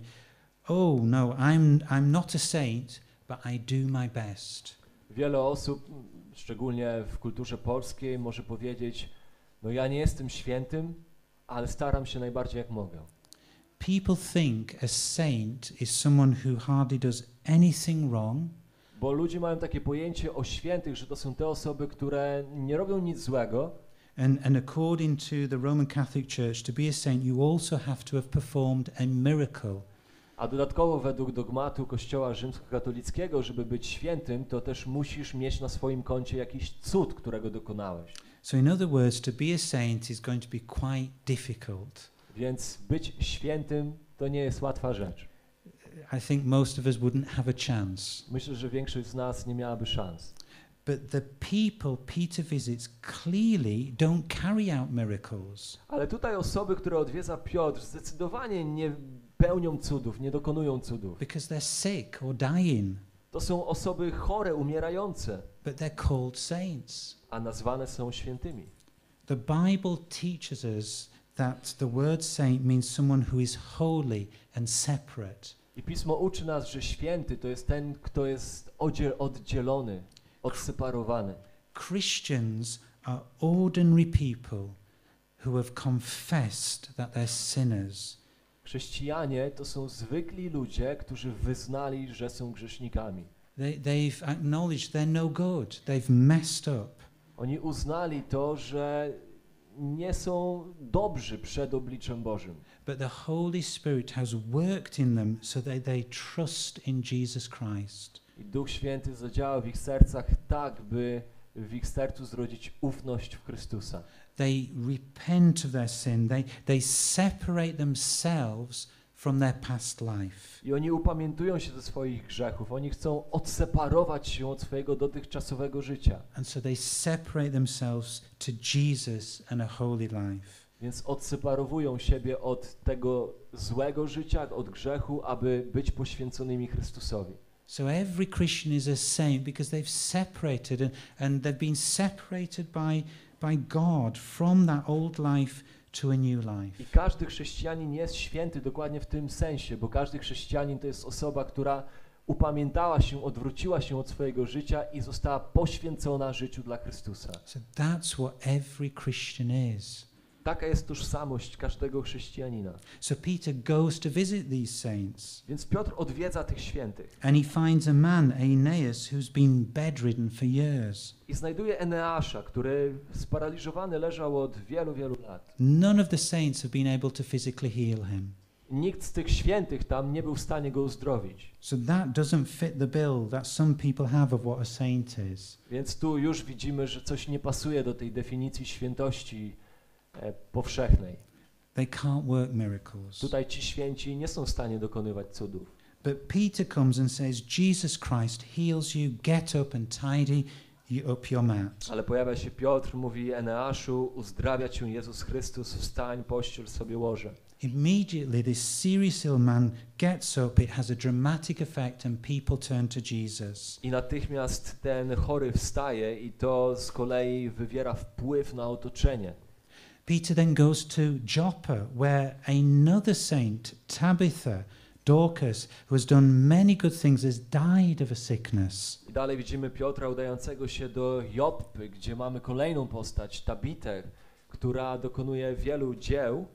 [SPEAKER 1] "Oh no, I'm I'm not a saint, but I do my best."
[SPEAKER 2] Wiele osób, szczególnie w kulturze polskiej, może powiedzieć: No, ja nie jestem świętym, ale staram się najbardziej jak mogę.
[SPEAKER 1] People think a saint is someone who hardly does anything wrong,
[SPEAKER 2] Bo ludzie mają takie pojęcie o świętych, że to są te osoby, które nie robią nic złego,
[SPEAKER 1] and and according to the Roman Catholic Church, to be a saint, you also have to have performed a miracle.
[SPEAKER 2] a dodatkowo według dogmatu Kościoła rzymskokatolickiego, żeby być świętym, to też musisz mieć na swoim koncie jakiś cud, którego dokonałeś.
[SPEAKER 1] So, in other words, to be a saint is going to be quite difficult.
[SPEAKER 2] Więc być świętym to nie jest łatwa rzecz.
[SPEAKER 1] I think most of us wouldn't have a chance.
[SPEAKER 2] Myślę, że większość z nas nie miałaby szans.
[SPEAKER 1] But the people Peter visits clearly don't carry out miracles.
[SPEAKER 2] Ale tutaj osoby, które odwiedza Piotr, zdecydowanie nie pełnią cudów, nie dokonują cudów.
[SPEAKER 1] because they're sick or dying,
[SPEAKER 2] To są osoby chore, umierające,
[SPEAKER 1] but they're called saints.
[SPEAKER 2] a nazwane są świętymi.
[SPEAKER 1] The Bible teaches us that the word saint means someone who is holy and separate.
[SPEAKER 2] I Pismo uczy nas, że święty to jest ten, kto jest oddzielony, odseparowany.
[SPEAKER 1] Christians are ordinary people who have confessed that they're sinners.
[SPEAKER 2] Chrześcijanie to są zwykli ludzie, którzy wyznali, że są grzesznikami.
[SPEAKER 1] They, they've acknowledged they're no good. They've messed up.
[SPEAKER 2] Oni uznali to, że nie są dobrzy przed obliczem Bożym.
[SPEAKER 1] But the Holy Spirit has worked in them so that they trust in Jesus Christ.
[SPEAKER 2] I Duch Święty zadziałał w ich sercach tak, by w ich sercu zrodzić ufność w Chrystusa.
[SPEAKER 1] They repent of their sin. They, they separate themselves from their past life.
[SPEAKER 2] I oni upamiętują się ze swoich grzechów. Oni chcą odseparować się od swojego dotychczasowego życia.
[SPEAKER 1] And so they separate themselves to Jesus and a holy life.
[SPEAKER 2] Więc odseparowują siebie od tego złego życia, od grzechu, aby być poświęconymi Chrystusowi.
[SPEAKER 1] So every Christian is a saint because they've separated and, and they've been separated by, by God from that old life to a new life.
[SPEAKER 2] I każdy chrześcijanin jest święty dokładnie w tym sensie, bo każdy chrześcijanin to jest osoba, która upamiętała się, odwróciła się od swojego życia i została poświęcona życiu dla Chrystusa.
[SPEAKER 1] So that's what every Christian is.
[SPEAKER 2] Taka jest tożsamość każdego chrześcijanina.
[SPEAKER 1] So Peter goes to visit these saints,
[SPEAKER 2] Więc Piotr odwiedza tych świętych
[SPEAKER 1] and he finds a man, Aeneas, who's been bedridden for years.
[SPEAKER 2] i znajduje Eneasza, który sparaliżowany leżał od wielu, wielu lat.
[SPEAKER 1] None of the saints have been able to physically heal him.
[SPEAKER 2] Nikt z tych świętych tam nie był w stanie go uzdrowić.
[SPEAKER 1] So that doesn't fit the bill that some people have of what a saint is.
[SPEAKER 2] Więc tu już widzimy, że coś nie pasuje do tej definicji świętości powszechnej.
[SPEAKER 1] They can't work miracles.
[SPEAKER 2] Tutaj ci święci nie są w stanie dokonywać cudów.
[SPEAKER 1] But Peter comes and says, Jesus Christ heals you, get up and tidy you up your mat.
[SPEAKER 2] Ale pojawia się Piotr, mówi Eneaszu, uzdrawia cię Jezus Chrystus, wstań, pościel sobie łoże.
[SPEAKER 1] Immediately, this serious ill man gets up. It has a dramatic effect, and people turn to Jesus.
[SPEAKER 2] I natychmiast ten chory wstaje i to z kolei wywiera wpływ na otoczenie.
[SPEAKER 1] Peter then goes to Joppa, where another saint, Tabitha, Dorcas, who has done many good things, has died of a sickness.
[SPEAKER 2] I dalej widzimy Piotra udającego się do Joppy, gdzie mamy kolejną postać, Tabitę, która dokonuje wielu dzieł,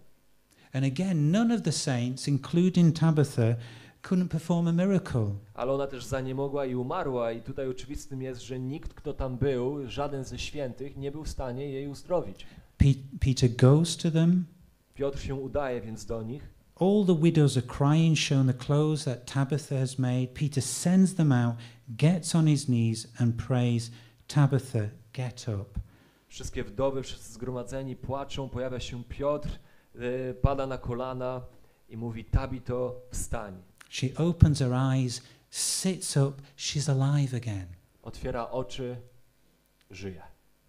[SPEAKER 1] And again, none of the saints, including Tabitha, couldn't perform a miracle.
[SPEAKER 2] ale ona też zaniemogła i umarła i tutaj oczywistym jest, że nikt, kto tam był, żaden ze świętych nie był w stanie jej uzdrowić.
[SPEAKER 1] Pe- Peter goes to them.
[SPEAKER 2] Piotr się udaje więc do nich.
[SPEAKER 1] All the widows are crying, showing the clothes that Tabitha has made. Peter sends them out, gets on his knees, and prays, Tabitha, get up.
[SPEAKER 2] Wszystkie wdowy, wszyscy zgromadzeni płaczą, pojawia się Piotr, e, pada na kolana i mówi, Tabito, wstań.
[SPEAKER 1] She opens her eyes, sits up, she's alive again.
[SPEAKER 2] Otwiera oczy, żyje.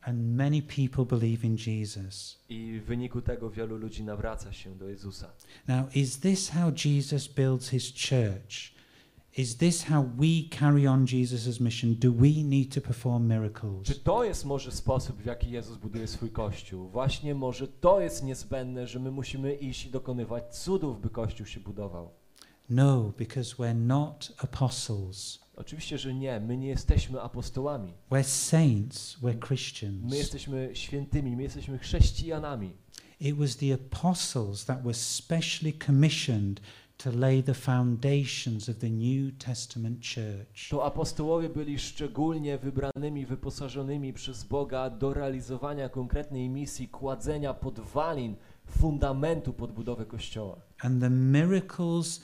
[SPEAKER 1] And many people believe in Jesus.
[SPEAKER 2] I w wyniku tego wielu ludzi nawraca się do Jezusa.
[SPEAKER 1] Now, is this how Jesus builds his church? Is this how we carry on Jesus' mission? Do we need to perform miracles?
[SPEAKER 2] Czy to jest może sposób, w jaki Jezus buduje swój Kościół? Właśnie może to jest niezbędne, że my musimy iść i dokonywać cudów, by Kościół się budował.
[SPEAKER 1] No, because we're not apostles.
[SPEAKER 2] Oczywiście, że nie. My nie jesteśmy apostołami.
[SPEAKER 1] We're saints. We're Christians.
[SPEAKER 2] My jesteśmy świętymi, my jesteśmy chrześcijanami.
[SPEAKER 1] It was the apostles that were specially commissioned to lay the foundations of the New Testament church.
[SPEAKER 2] To apostołowie byli szczególnie wybranymi, wyposażonymi przez Boga do realizowania konkretnej misji, kładzenia podwalin, fundamentu pod budowę Kościoła.
[SPEAKER 1] And the miracles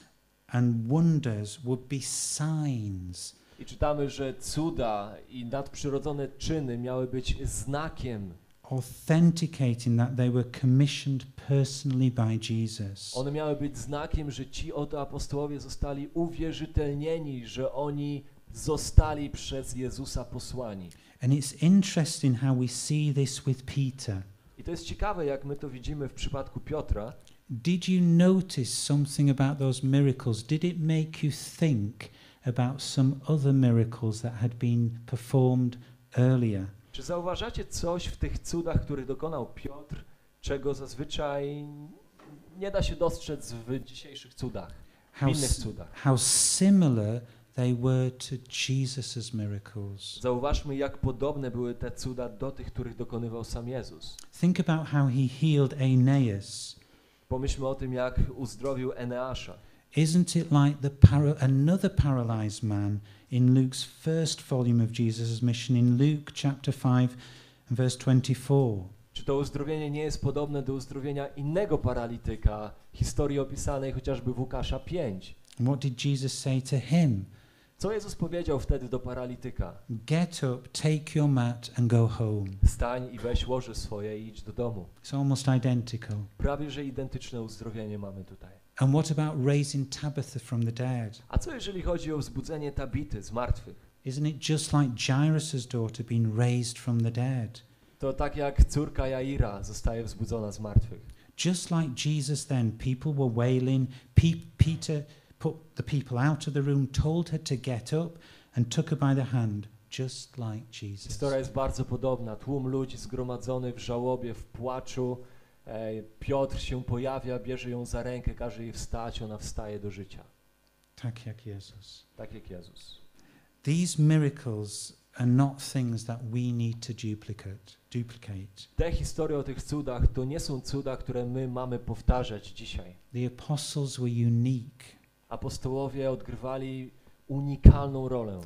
[SPEAKER 1] and wonders would be signs
[SPEAKER 2] I czytamy, że cuda i nadprzyrodzone czyny miały być znakiem.
[SPEAKER 1] authenticating that they were commissioned personally by Jesus.
[SPEAKER 2] One miały być znakiem, że ci oto apostołowie zostali uwierzytelnieni, że oni zostali przez Jezusa posłani.
[SPEAKER 1] And it's interesting how we see this with Peter.
[SPEAKER 2] I to jest ciekawe, jak my to widzimy w przypadku Piotra.
[SPEAKER 1] Did you notice something about those miracles? Did it make you think about some other miracles that had been performed earlier?
[SPEAKER 2] Czy zauważacie coś w tych cudach, których dokonał Piotr, czego zazwyczaj nie da się dostrzec w dzisiejszych cudach, w
[SPEAKER 1] How,
[SPEAKER 2] innych cudach?
[SPEAKER 1] how similar they were to Jesus' miracles.
[SPEAKER 2] Zauważmy, jak podobne były te cuda do tych, których dokonywał sam Jezus.
[SPEAKER 1] Think about how he healed Aeneas.
[SPEAKER 2] Pomyślmy o tym, jak uzdrowił Eneasza.
[SPEAKER 1] Isn't it like the para- another paralyzed man in Luke's first volume of Jesus' mission in Luke chapter 5 verse 24?
[SPEAKER 2] Czy to uzdrowienie nie jest podobne do uzdrowienia innego paralityka, historii opisanej chociażby w Łukasza 5?
[SPEAKER 1] And what did Jesus say to him?
[SPEAKER 2] Co Jezus powiedział wtedy do paralityka?
[SPEAKER 1] Get up, take your mat and go home.
[SPEAKER 2] Stań i weź łoże swoje i idź do domu.
[SPEAKER 1] It's almost identical.
[SPEAKER 2] Prawie, że identyczne uzdrowienie mamy tutaj.
[SPEAKER 1] And what about raising Tabitha from the dead?
[SPEAKER 2] A co jeżeli chodzi o wzbudzenie Tabity z martwych?
[SPEAKER 1] Isn't it just like Jairus' daughter being raised from the dead?
[SPEAKER 2] To tak jak córka Jaira zostaje wzbudzona z martwych.
[SPEAKER 1] Just like Jesus then, people were wailing. Pe- Peter put the people out of the room, told her to get up, and took her by the hand, just like Jesus.
[SPEAKER 2] Historia jest bardzo podobna. Tłum ludzi zgromadzony w żałobie, w płaczu e, Piotr się pojawia, bierze ją za rękę, każe jej wstać, ona wstaje do życia.
[SPEAKER 1] Tak jak Jezus.
[SPEAKER 2] Tak jak Jezus.
[SPEAKER 1] These miracles are not things that we need to duplicate. Duplicate.
[SPEAKER 2] Te historie o tych cudach to nie są cuda, które my mamy powtarzać dzisiaj.
[SPEAKER 1] The apostles were unique.
[SPEAKER 2] Apostołowie odgrywali unikalną rolę.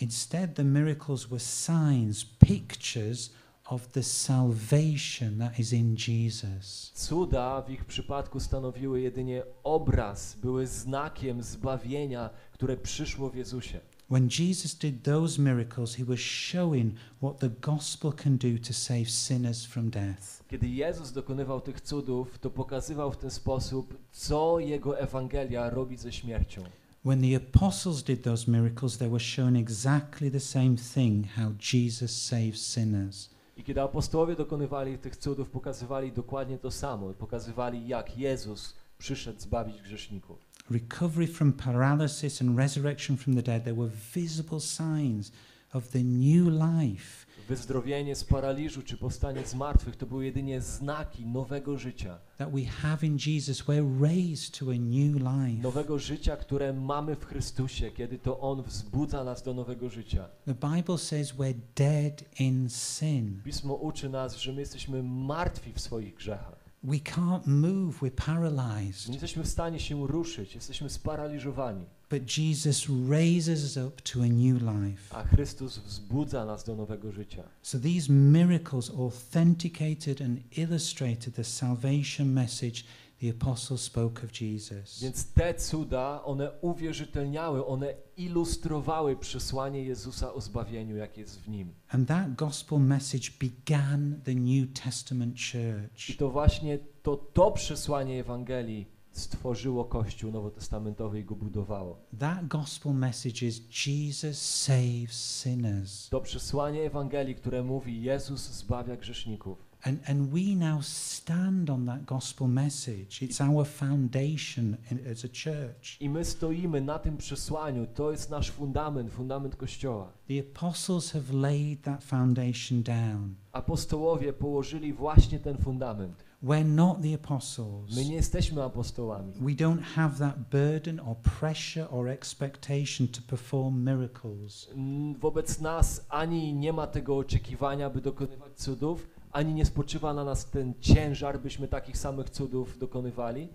[SPEAKER 1] Instead, the miracles were signs, pictures of the salvation that is in Jesus.
[SPEAKER 2] Cuda w ich przypadku stanowiły jedynie obraz, były znakiem zbawienia, które przyszło w Jezusie.
[SPEAKER 1] When Jesus did those miracles, he was showing what the gospel can do to save sinners from death.
[SPEAKER 2] Kiedy Jezus dokonywał tych cudów, to pokazywał w ten sposób, co Jego Ewangelia robi ze śmiercią.
[SPEAKER 1] When the apostles did those miracles, they were showing exactly the same thing how Jesus saves sinners.
[SPEAKER 2] I kiedy apostołowie dokonywali tych cudów, pokazywali dokładnie to samo. Pokazywali, jak Jezus przyszedł zbawić grzeszników.
[SPEAKER 1] Recovery from paralysis and resurrection from the dead, there were visible signs of the new life
[SPEAKER 2] Wyzdrowienie z paraliżu czy powstanie z martwych to były jedynie znaki nowego życia.
[SPEAKER 1] that we have in Jesus. We're raised to a new life.
[SPEAKER 2] Nowego życia, które mamy w Chrystusie, kiedy to On wzbudza nas do nowego życia.
[SPEAKER 1] The Bible says we're dead in sin.
[SPEAKER 2] Pismo uczy nas, że my jesteśmy martwi w swoich grzechach.
[SPEAKER 1] We can't move, we're paralyzed.
[SPEAKER 2] Nie jesteśmy w stanie się ruszyć, jesteśmy sparaliżowani.
[SPEAKER 1] But Jesus raises us up to a new life.
[SPEAKER 2] A Chrystus wzbudza nas do nowego życia.
[SPEAKER 1] So these miracles authenticated and illustrated the salvation message the apostles spoke of Jesus.
[SPEAKER 2] Więc te cuda, one uwierzytelniały, one ilustrowały przesłanie Jezusa o zbawieniu, jakie jest w Nim.
[SPEAKER 1] And that gospel message began the New Testament
[SPEAKER 2] I
[SPEAKER 1] church.
[SPEAKER 2] to właśnie to, to przesłanie Ewangelii stworzyło Kościół nowotestamentowy i go budowało.
[SPEAKER 1] That gospel message is Jesus saves sinners.
[SPEAKER 2] To przesłanie Ewangelii, które mówi Jezus zbawia grzeszników.
[SPEAKER 1] And, and we now stand on that gospel message. It's our foundation in, as a church.
[SPEAKER 2] I my stoimy na tym przesłaniu, to jest nasz fundament, fundament Kościoła.
[SPEAKER 1] The apostles have laid that foundation down.
[SPEAKER 2] Apostołowie położyli właśnie ten fundament.
[SPEAKER 1] We're not the apostles.
[SPEAKER 2] My nie jesteśmy apostołami.
[SPEAKER 1] We don't have that burden or pressure or expectation to perform miracles.
[SPEAKER 2] Mm, Wobec nas ani nie ma tego oczekiwania, by dokonywać cudów, ani nie spoczywa na nas ten ciężar, byśmy takich samych cudów dokonywali,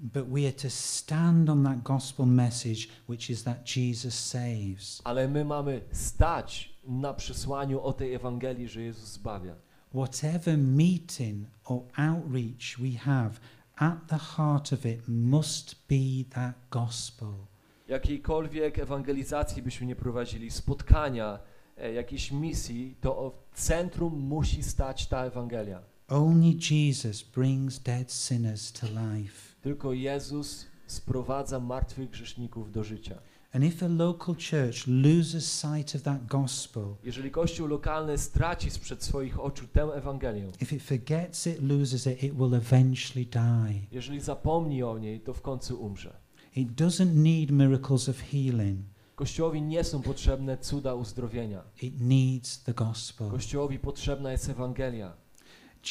[SPEAKER 1] But we are to stand on that gospel message, which is that Jesus saves.
[SPEAKER 2] ale my mamy stać na przesłaniu o tej Ewangelii, że Jezus zbawia.
[SPEAKER 1] Whatever meeting or outreach we have, at the heart of it must be that gospel.
[SPEAKER 2] Jakiejkolwiek ewangelizacji byśmy nie prowadzili, spotkania, e, jakiejś misji, to w centrum musi stać ta Ewangelia.
[SPEAKER 1] Only Jesus brings dead sinners to life.
[SPEAKER 2] Tylko Jezus sprowadza martwych grzeszników do życia.
[SPEAKER 1] And if a local church loses sight of that gospel,
[SPEAKER 2] Jeżeli Kościół lokalny straci sprzed swoich oczu tę Ewangelię,
[SPEAKER 1] if it forgets it, loses it, it will eventually die.
[SPEAKER 2] jeżeli zapomni o niej, to w końcu umrze.
[SPEAKER 1] It doesn't need miracles of healing,
[SPEAKER 2] Kościołowi nie są potrzebne cuda uzdrowienia.
[SPEAKER 1] it needs the gospel.
[SPEAKER 2] Kościołowi potrzebna jest Ewangelia.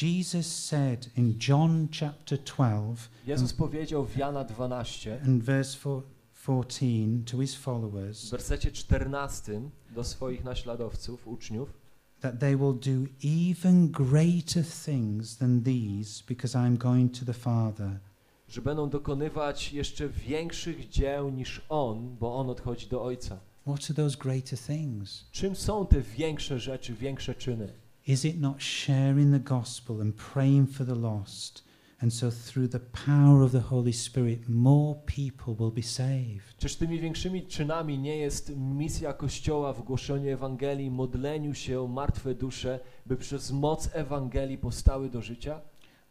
[SPEAKER 1] Jesus said in John chapter 12
[SPEAKER 2] Jezus powiedział w Jana 12,
[SPEAKER 1] and verse four- 14 to his
[SPEAKER 2] w
[SPEAKER 1] followers
[SPEAKER 2] wersecie 14 do swoich naśladowców, uczniów,
[SPEAKER 1] that they will do even greater things than these because I'm going to the Father.
[SPEAKER 2] że będą dokonywać jeszcze większych dzieł niż On, bo On odchodzi do Ojca.
[SPEAKER 1] What are those greater things?
[SPEAKER 2] Czym są te większe rzeczy, większe czyny?
[SPEAKER 1] Is it not sharing the gospel and praying for the lost? And so through the power of the Holy Spirit, more people will be saved.
[SPEAKER 2] Czyż tymi większymi czynami nie jest misja Kościoła w głoszeniu Ewangelii, modleniu się o martwe dusze, by przez moc Ewangelii powstały do życia?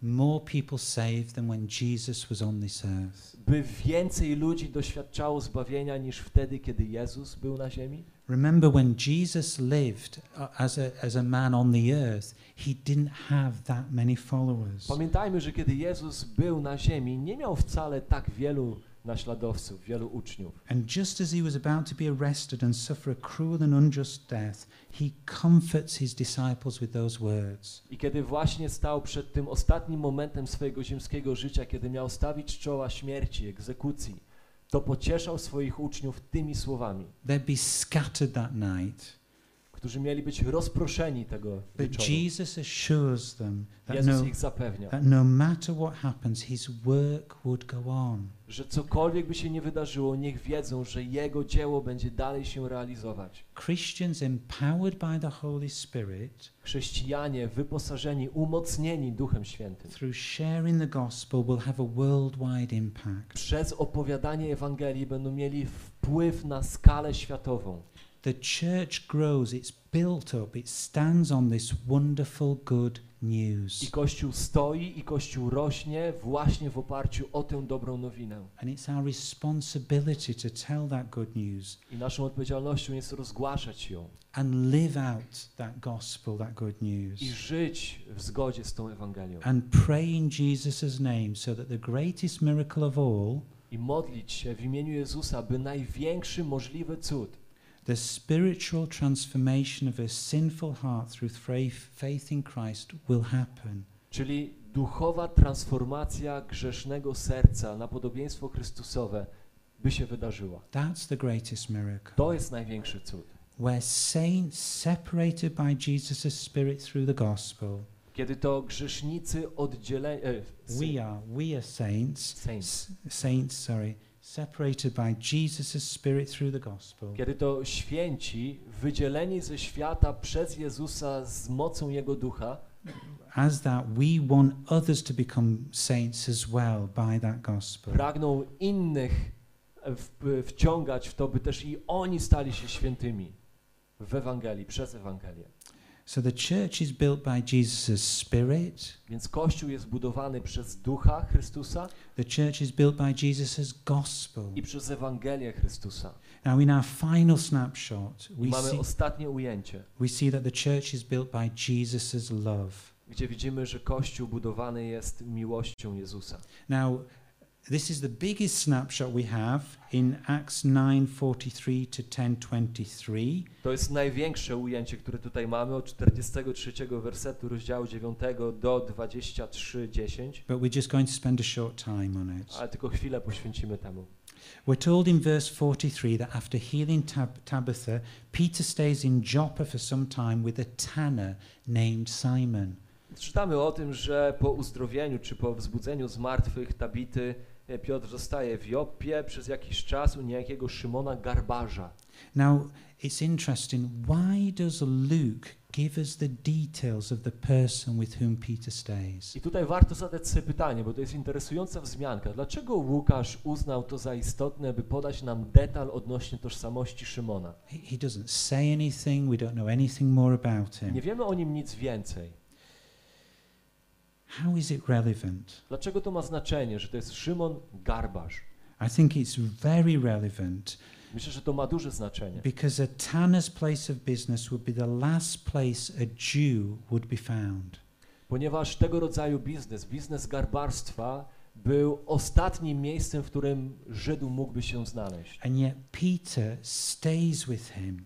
[SPEAKER 1] More people saved than when Jesus was on this earth.
[SPEAKER 2] By więcej ludzi doświadczało zbawienia niż wtedy, kiedy Jezus był na ziemi?
[SPEAKER 1] Remember when Jesus lived uh, as a, as a man on the earth, he didn't have that many followers.
[SPEAKER 2] Pamiętajmy, że kiedy Jezus był na ziemi, nie miał wcale tak wielu naśladowców, wielu uczniów.
[SPEAKER 1] And just as he was about to be arrested and suffer a cruel and unjust death, he comforts his disciples with those words.
[SPEAKER 2] I kiedy właśnie stał przed tym ostatnim momentem swojego ziemskiego życia, kiedy miał stawić czoła śmierci, egzekucji, to pocieszał swoich uczniów tymi słowami,
[SPEAKER 1] They'd be scattered that night,
[SPEAKER 2] którzy mieli być rozproszeni tego
[SPEAKER 1] but. Jesus assures them that
[SPEAKER 2] Jezus
[SPEAKER 1] no,
[SPEAKER 2] ich zapewnia,
[SPEAKER 1] that no matter what happens, his work would go on.
[SPEAKER 2] Że cokolwiek by się nie wydarzyło, niech wiedzą, że Jego dzieło będzie dalej się realizować.
[SPEAKER 1] Christians empowered by the Holy Spirit
[SPEAKER 2] Chrześcijanie wyposażeni, umocnieni Duchem Świętym
[SPEAKER 1] through sharing the gospel will have a worldwide impact.
[SPEAKER 2] przez opowiadanie Ewangelii będą mieli wpływ na skalę światową.
[SPEAKER 1] The church grows, it's built up, it stands on this wonderful good
[SPEAKER 2] I
[SPEAKER 1] news.
[SPEAKER 2] Kościół stoi i Kościół rośnie właśnie w oparciu o tę dobrą nowinę.
[SPEAKER 1] And it's our responsibility to tell that good news
[SPEAKER 2] I naszą odpowiedzialnością jest rozgłaszać ją
[SPEAKER 1] and live out that gospel, that good news.
[SPEAKER 2] i żyć w zgodzie z tą Ewangelią.
[SPEAKER 1] And pray in Jesus' name so that the greatest miracle of all,
[SPEAKER 2] I modlić się w imieniu Jezusa, by największy możliwy cud,
[SPEAKER 1] the spiritual transformation of a sinful heart through faith, in Christ, will happen.
[SPEAKER 2] czyli duchowa transformacja grzesznego serca na podobieństwo Chrystusowe, by się wydarzyła.
[SPEAKER 1] That's the greatest miracle.
[SPEAKER 2] To jest największy cud.
[SPEAKER 1] Where saints separated by Jesus' Spirit through the gospel,
[SPEAKER 2] Kiedy to grzesznicy oddzieleni, e,
[SPEAKER 1] we are, we are saints,
[SPEAKER 2] saints,
[SPEAKER 1] saints, sorry, separated by Jesus' Spirit through the gospel.
[SPEAKER 2] kiedy to święci, wydzieleni ze świata przez Jezusa z mocą Jego Ducha,
[SPEAKER 1] As that, we want others to become saints as well by that gospel.
[SPEAKER 2] pragną innych e, w, wciągać w to, by też i oni stali się świętymi w Ewangelii, przez Ewangelię.
[SPEAKER 1] So the church is built by Jesus' Spirit.
[SPEAKER 2] Więc Kościół jest budowany przez Ducha Chrystusa
[SPEAKER 1] The church is built by Jesus' gospel.
[SPEAKER 2] i przez Ewangelię Chrystusa.
[SPEAKER 1] Now, in our final snapshot,
[SPEAKER 2] I
[SPEAKER 1] we
[SPEAKER 2] mamy
[SPEAKER 1] see,
[SPEAKER 2] ostatnie ujęcie,
[SPEAKER 1] we see that the church is built by Jesus' love.
[SPEAKER 2] gdzie widzimy, że Kościół budowany jest miłością Jezusa.
[SPEAKER 1] Now, this is the biggest snapshot we have in Acts 9:43 to 10:23.
[SPEAKER 2] To jest największe ujęcie, które tutaj mamy od 43 wersetu rozdziału 9 do 23:10,
[SPEAKER 1] But we're just going to spend a short time on it.
[SPEAKER 2] ale tylko chwilę poświęcimy temu.
[SPEAKER 1] We're told in verse 43 that after healing Tab- Tabitha, Peter stays in Joppa for some time with a tanner named Simon.
[SPEAKER 2] Czytamy o tym, że po uzdrowieniu czy po wzbudzeniu z martwych Tabity Piotr zostaje w Joppie przez jakiś czas u niejakiego Szymona Garbarza.
[SPEAKER 1] Now, it's interesting. Why does Luke give us the details of the person with whom Peter stays?
[SPEAKER 2] I tutaj warto zadać sobie pytanie, bo to jest interesująca wzmianka. Dlaczego Łukasz uznał to za istotne, by podać nam detal odnośnie tożsamości Szymona?
[SPEAKER 1] He, he doesn't say anything, we don't know anything more about him.
[SPEAKER 2] Nie wiemy o nim nic więcej.
[SPEAKER 1] How is it relevant?
[SPEAKER 2] Dlaczego to ma znaczenie, że to jest Szymon Garbarz?
[SPEAKER 1] I think it's very relevant
[SPEAKER 2] Myślę, że to ma duże znaczenie,
[SPEAKER 1] because a tanner's place of business would be the last place a Jew would be found.
[SPEAKER 2] ponieważ tego rodzaju biznes, biznes garbarstwa, był ostatnim miejscem, w którym Żyd mógłby się znaleźć.
[SPEAKER 1] And yet Peter stays with him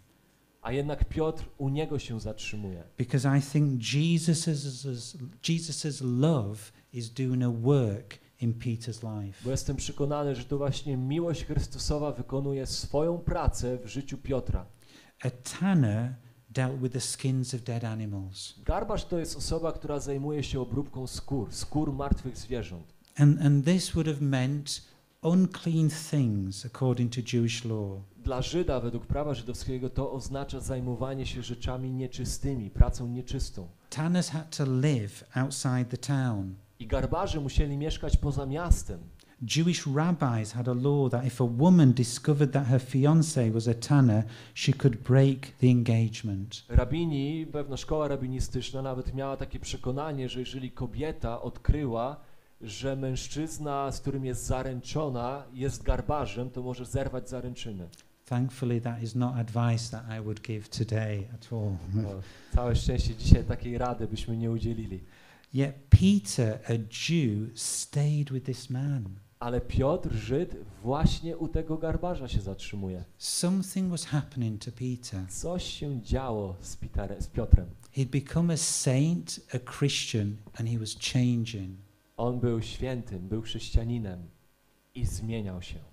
[SPEAKER 2] A jednak Piotr u niego się zatrzymuje,
[SPEAKER 1] because I think Jesus's, Jesus's love is doing a work in Peter's life.
[SPEAKER 2] bo jestem przekonany, że to właśnie miłość Chrystusowa wykonuje swoją pracę w życiu Piotra.
[SPEAKER 1] A tanner dealt with the skins of dead animals.
[SPEAKER 2] Garbarz to jest osoba, która zajmuje się obróbką skór, skór martwych zwierząt.
[SPEAKER 1] And, and this would have meant unclean things according to Jewish law.
[SPEAKER 2] Dla Żyda, według prawa żydowskiego, to oznacza zajmowanie się rzeczami nieczystymi, pracą nieczystą.
[SPEAKER 1] Tanners had to live outside the town.
[SPEAKER 2] I garbarze musieli mieszkać poza miastem.
[SPEAKER 1] Jewish rabbis had a law that if a woman discovered that her fiance was a tanner, she could break the engagement.
[SPEAKER 2] Rabini, pewna szkoła rabinistyczna nawet miała takie przekonanie, że jeżeli kobieta odkryła, że mężczyzna, z którym jest zaręczona, jest garbarzem, to może zerwać zaręczyny.
[SPEAKER 1] Thankfully, that is not advice that I would give today at all.
[SPEAKER 2] Całe szczęście dzisiaj takiej rady byśmy nie udzielili.
[SPEAKER 1] Yet Peter, a Jew, stayed with this man.
[SPEAKER 2] Ale Piotr, Żyd, właśnie u tego garbarza się zatrzymuje.
[SPEAKER 1] Something was happening to Peter.
[SPEAKER 2] Coś się działo z, Peterem, z Piotrem.
[SPEAKER 1] He'd become a saint, a Christian, and he was changing.
[SPEAKER 2] On był świętym, był chrześcijaninem i zmieniał się.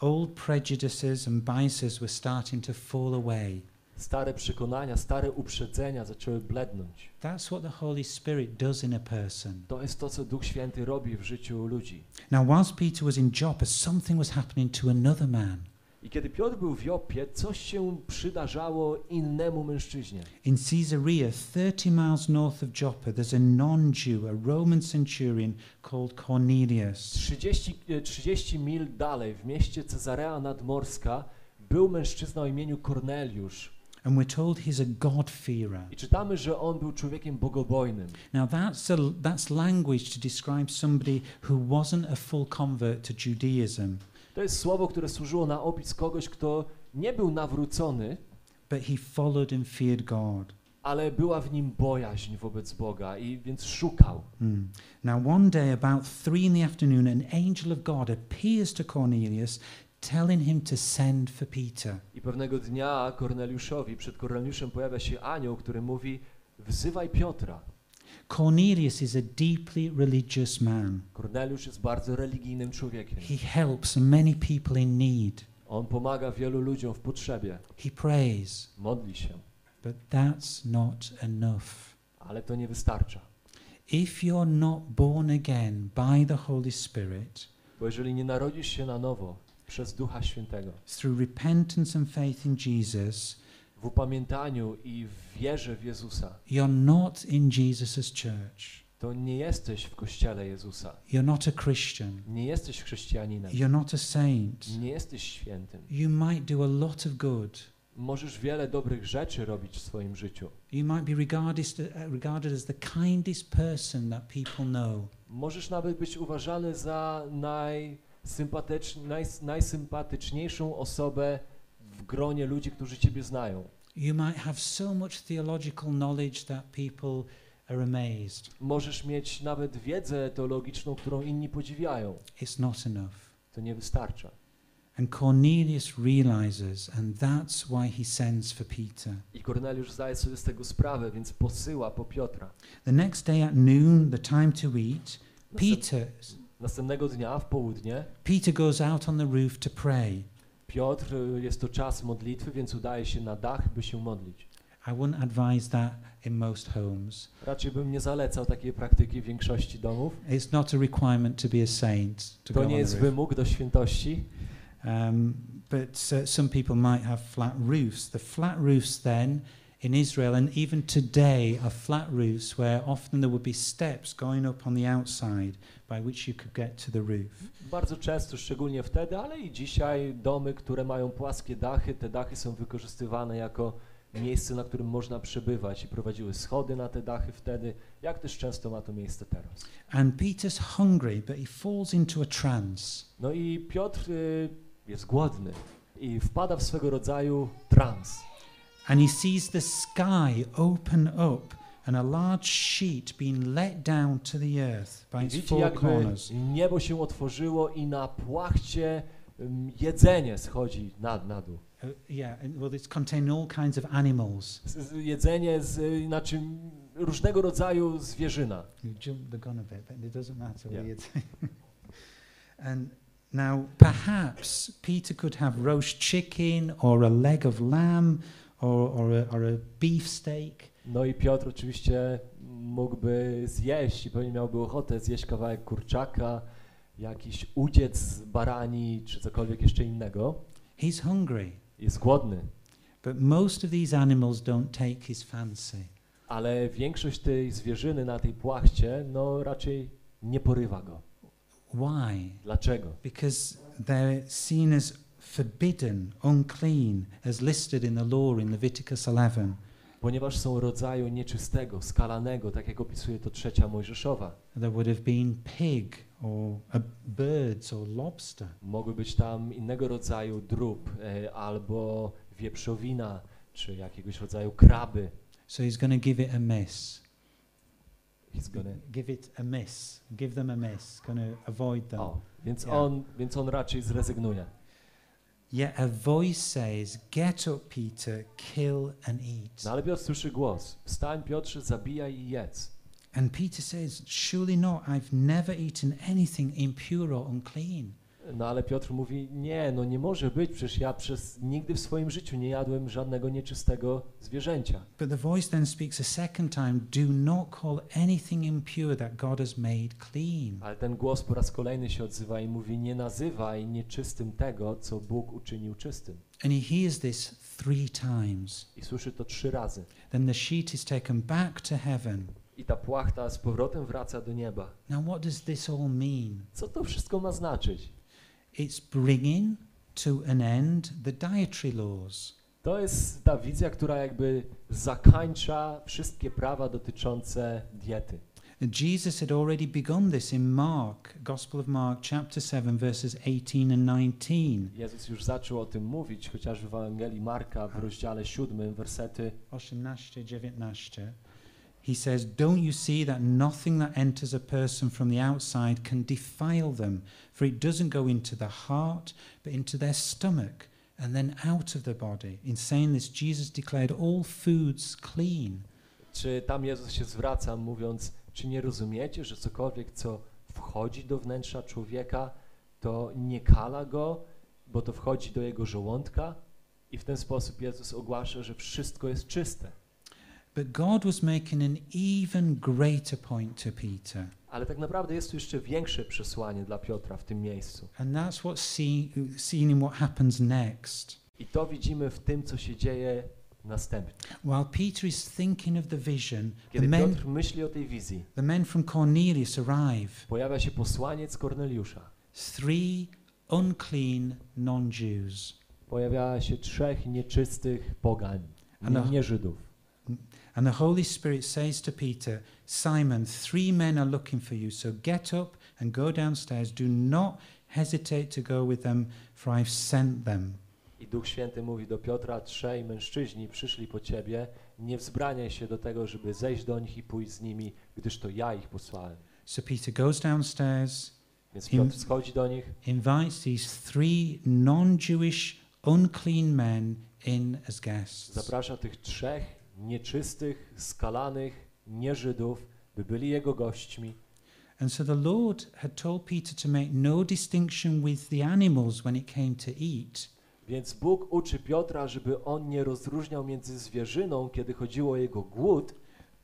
[SPEAKER 1] Old prejudices and biases were starting to fall away.
[SPEAKER 2] Stare przekonania, stare uprzedzenia zaczęły blednąć.
[SPEAKER 1] That's what the Holy Spirit does in a person.
[SPEAKER 2] To jest to, co Duch Święty robi w życiu ludzi.
[SPEAKER 1] Now, whilst Peter was in Joppa, something was happening to another man.
[SPEAKER 2] I kiedy Piotr był w Joppie, coś się przydarzało innemu mężczyźnie.
[SPEAKER 1] In Caesarea, 30 miles north of Joppa, there's a non Jew, a Roman centurion called Cornelius.
[SPEAKER 2] 30, e, 30 mil dalej, w mieście Cezarea Nadmorska, był mężczyzna o imieniu Korneliusz.
[SPEAKER 1] And we're told he's a God-fearer.
[SPEAKER 2] I czytamy, że on był człowiekiem bogobojnym.
[SPEAKER 1] Now, that's, a, that's language to describe somebody who wasn't a full convert to Judaism,
[SPEAKER 2] To jest słowo, które służyło na opis kogoś, kto nie był nawrócony,
[SPEAKER 1] but he followed and feared God.
[SPEAKER 2] ale była w nim bojaźń wobec Boga i więc szukał.
[SPEAKER 1] Hmm. Now, one day, about three in the afternoon, an angel of God appears to Cornelius, telling him to send for Peter.
[SPEAKER 2] I pewnego dnia Korneliuszowi, przed Korneliuszem pojawia się anioł, który mówi wzywaj Piotra.
[SPEAKER 1] Cornelius is a deeply religious man.
[SPEAKER 2] Korneliusz jest bardzo religijnym człowiekiem.
[SPEAKER 1] He helps many people in need.
[SPEAKER 2] On pomaga wielu ludziom w potrzebie,
[SPEAKER 1] He prays,
[SPEAKER 2] modli się,
[SPEAKER 1] but that's not enough.
[SPEAKER 2] ale to nie wystarcza.
[SPEAKER 1] If you're not born again by the Holy Spirit,
[SPEAKER 2] Bo jeżeli nie narodzisz się na nowo przez Ducha Świętego,
[SPEAKER 1] through repentance and faith in Jesus,
[SPEAKER 2] w upamiętaniu i w wierze w Jezusa,
[SPEAKER 1] you're not in Jesus' church.
[SPEAKER 2] to nie jesteś w Kościele Jezusa.
[SPEAKER 1] You're not a Christian.
[SPEAKER 2] Nie jesteś chrześcijaninem.
[SPEAKER 1] You're not a saint.
[SPEAKER 2] Nie jesteś świętym.
[SPEAKER 1] You might do a lot of good.
[SPEAKER 2] Możesz wiele dobrych rzeczy robić w swoim życiu.
[SPEAKER 1] You might be regarded, uh, regarded as the kindest person that people know.
[SPEAKER 2] Możesz nawet być uważany za naj, najsympatyczniejszą osobę w gronie ludzi, którzy Ciebie znają.
[SPEAKER 1] You might have so much theological knowledge that people are amazed.
[SPEAKER 2] Możesz mieć nawet wiedzę teologiczną, którą inni podziwiają.
[SPEAKER 1] It's not enough.
[SPEAKER 2] To nie wystarcza.
[SPEAKER 1] And Cornelius realizes, and that's why he sends for Peter.
[SPEAKER 2] I zdaje sobie z tego sprawę, więc posyła po Piotra.
[SPEAKER 1] The next day at noon, the time to eat, Peter,
[SPEAKER 2] Następnego dnia w południe
[SPEAKER 1] Peter goes out on the roof to pray.
[SPEAKER 2] Piotr, y, jest to czas modlitwy, więc udaje się na dach, by się modlić.
[SPEAKER 1] I wouldn't advise that in most homes.
[SPEAKER 2] Raczej bym nie zalecał takiej praktyki w większości domów.
[SPEAKER 1] It's not a requirement to be a saint to
[SPEAKER 2] To nie jest wymóg do świętości,
[SPEAKER 1] Um, but uh, some people might have flat roofs. The flat roofs then in Israel and even today are flat roofs where often there would be steps going up on the outside by which you could get to the roof.
[SPEAKER 2] Bardzo często, szczególnie wtedy, ale i dzisiaj domy, które mają płaskie dachy, te dachy są wykorzystywane jako miejsce, na którym można przebywać i prowadziły schody na te dachy wtedy, jak też często ma to miejsce teraz.
[SPEAKER 1] And Peter's hungry, but he falls into a trance.
[SPEAKER 2] No i Piotr y, jest głodny i wpada w swego rodzaju trans.
[SPEAKER 1] And he sees the sky open up and a large sheet being let down to the earth by its
[SPEAKER 2] widzi,
[SPEAKER 1] four
[SPEAKER 2] jakby
[SPEAKER 1] corners.
[SPEAKER 2] niebo się otworzyło i na płachcie ym, jedzenie schodzi na, na dół.
[SPEAKER 1] Uh, yeah, and, well, it's containing all kinds of animals.
[SPEAKER 2] Z, z, jedzenie z, y, znaczy różnego rodzaju zwierzyna.
[SPEAKER 1] You jumped the gun a bit, but it doesn't matter.
[SPEAKER 2] Yeah.
[SPEAKER 1] and now, perhaps Peter could have roast chicken or a leg of lamb or, or, a, or a beef steak.
[SPEAKER 2] No i Piotr oczywiście mógłby zjeść i pewnie miałby ochotę zjeść kawałek kurczaka, jakiś udziec z barani czy cokolwiek jeszcze innego.
[SPEAKER 1] He's hungry,
[SPEAKER 2] Jest głodny,
[SPEAKER 1] but most of these animals don't take his fancy.
[SPEAKER 2] ale większość tej zwierzyny na tej płachcie no raczej nie porywa go.
[SPEAKER 1] Why?
[SPEAKER 2] Dlaczego?
[SPEAKER 1] Because they're seen as forbidden, unclean, as listed in the law in Leviticus 11.
[SPEAKER 2] Ponieważ są rodzaju nieczystego, skalanego, tak jak opisuje to trzecia Mojżeszowa.
[SPEAKER 1] There would have been pig or birds or lobster.
[SPEAKER 2] Mogły być tam innego rodzaju drób, e, albo wieprzowina, czy jakiegoś rodzaju kraby.
[SPEAKER 1] So he's going to give it a miss.
[SPEAKER 2] he's gonna...
[SPEAKER 1] give it a miss. Give them a miss. Going to avoid them.
[SPEAKER 2] O, więc
[SPEAKER 1] Yeah.
[SPEAKER 2] on, więc on raczej zrezygnuje.
[SPEAKER 1] Yet a voice says, Get up, Peter, kill and eat.
[SPEAKER 2] No ale Piotr słyszy głos. Wstań Piotrze, zabijaj i jedz.
[SPEAKER 1] And Peter says, Surely not. I've never eaten anything impure or unclean.
[SPEAKER 2] No ale Piotr mówi, nie, no nie może być, przecież ja przez nigdy w swoim życiu nie jadłem żadnego nieczystego zwierzęcia.
[SPEAKER 1] But the voice then speaks a second time Do not call anything impure that God has made clean.
[SPEAKER 2] Ale ten głos po raz kolejny się odzywa i mówi, nie nazywaj nieczystym tego, co Bóg uczynił czystym.
[SPEAKER 1] And he hears this three times.
[SPEAKER 2] I słyszy to trzy razy.
[SPEAKER 1] Then the sheet is taken back to heaven.
[SPEAKER 2] I ta płachta z powrotem wraca do nieba.
[SPEAKER 1] Now, what does this all mean?
[SPEAKER 2] Co to wszystko ma znaczyć?
[SPEAKER 1] It's bringing to an end the dietary laws.
[SPEAKER 2] To jest ta wizja, która jakby zakańcza wszystkie prawa dotyczące diety.
[SPEAKER 1] Jesus had already begun this in Mark, Gospel of Mark, chapter 7, verses 18 and 19.
[SPEAKER 2] Jezus już zaczął o tym mówić, chociażby w Ewangelii Marka w rozdziale 7, wersety
[SPEAKER 1] 18, 19. He says, Don't you see that nothing that enters a person from the outside can defile them? For it doesn't go into the heart, but into their stomach, and then out of the body. In saying this, Jesus declared all foods clean.
[SPEAKER 2] Czy tam Jezus się zwraca, mówiąc, czy nie rozumiecie, że cokolwiek, co wchodzi do wnętrza człowieka, to nie kala go, bo to wchodzi do jego żołądka? I w ten sposób Jezus ogłasza, że wszystko jest czyste.
[SPEAKER 1] But God was making an even greater point to Peter.
[SPEAKER 2] Ale tak naprawdę jest tu jeszcze większe przesłanie dla Piotra w tym miejscu.
[SPEAKER 1] And that's what's see, seen in what happens next.
[SPEAKER 2] I to widzimy w tym, co się dzieje następnie.
[SPEAKER 1] While Peter is thinking of the vision, the
[SPEAKER 2] Kiedy
[SPEAKER 1] men,
[SPEAKER 2] Piotr myśli o tej wizji,
[SPEAKER 1] the men from Cornelius arrive.
[SPEAKER 2] pojawia się posłaniec Korneliusza.
[SPEAKER 1] Three unclean non Jews.
[SPEAKER 2] Pojawia się trzech nieczystych
[SPEAKER 1] na-
[SPEAKER 2] nie, nie Żydów.
[SPEAKER 1] And the Holy Spirit says to Peter, Simon, three men are looking for you, so get up and go downstairs. Do not hesitate to go with them, for I've sent them.
[SPEAKER 2] I Duch Święty mówi do Piotra, trzej mężczyźni przyszli po ciebie, nie wzbraniaj się do tego, żeby zejść do nich i pójść z nimi, gdyż to ja ich posłałem.
[SPEAKER 1] So Peter goes downstairs,
[SPEAKER 2] Więc Piotr schodzi do nich
[SPEAKER 1] invites these three non Jewish, unclean men in as guests.
[SPEAKER 2] Zaprasza tych trzech nieczystych, skalanych, nie-Żydów, by byli jego gośćmi.
[SPEAKER 1] And so the Lord had told Peter to make no distinction with the animals when it came to eat.
[SPEAKER 2] Więc Bóg uczy Piotra, żeby on nie rozróżniał między zwierzyną, kiedy chodziło o jego głód,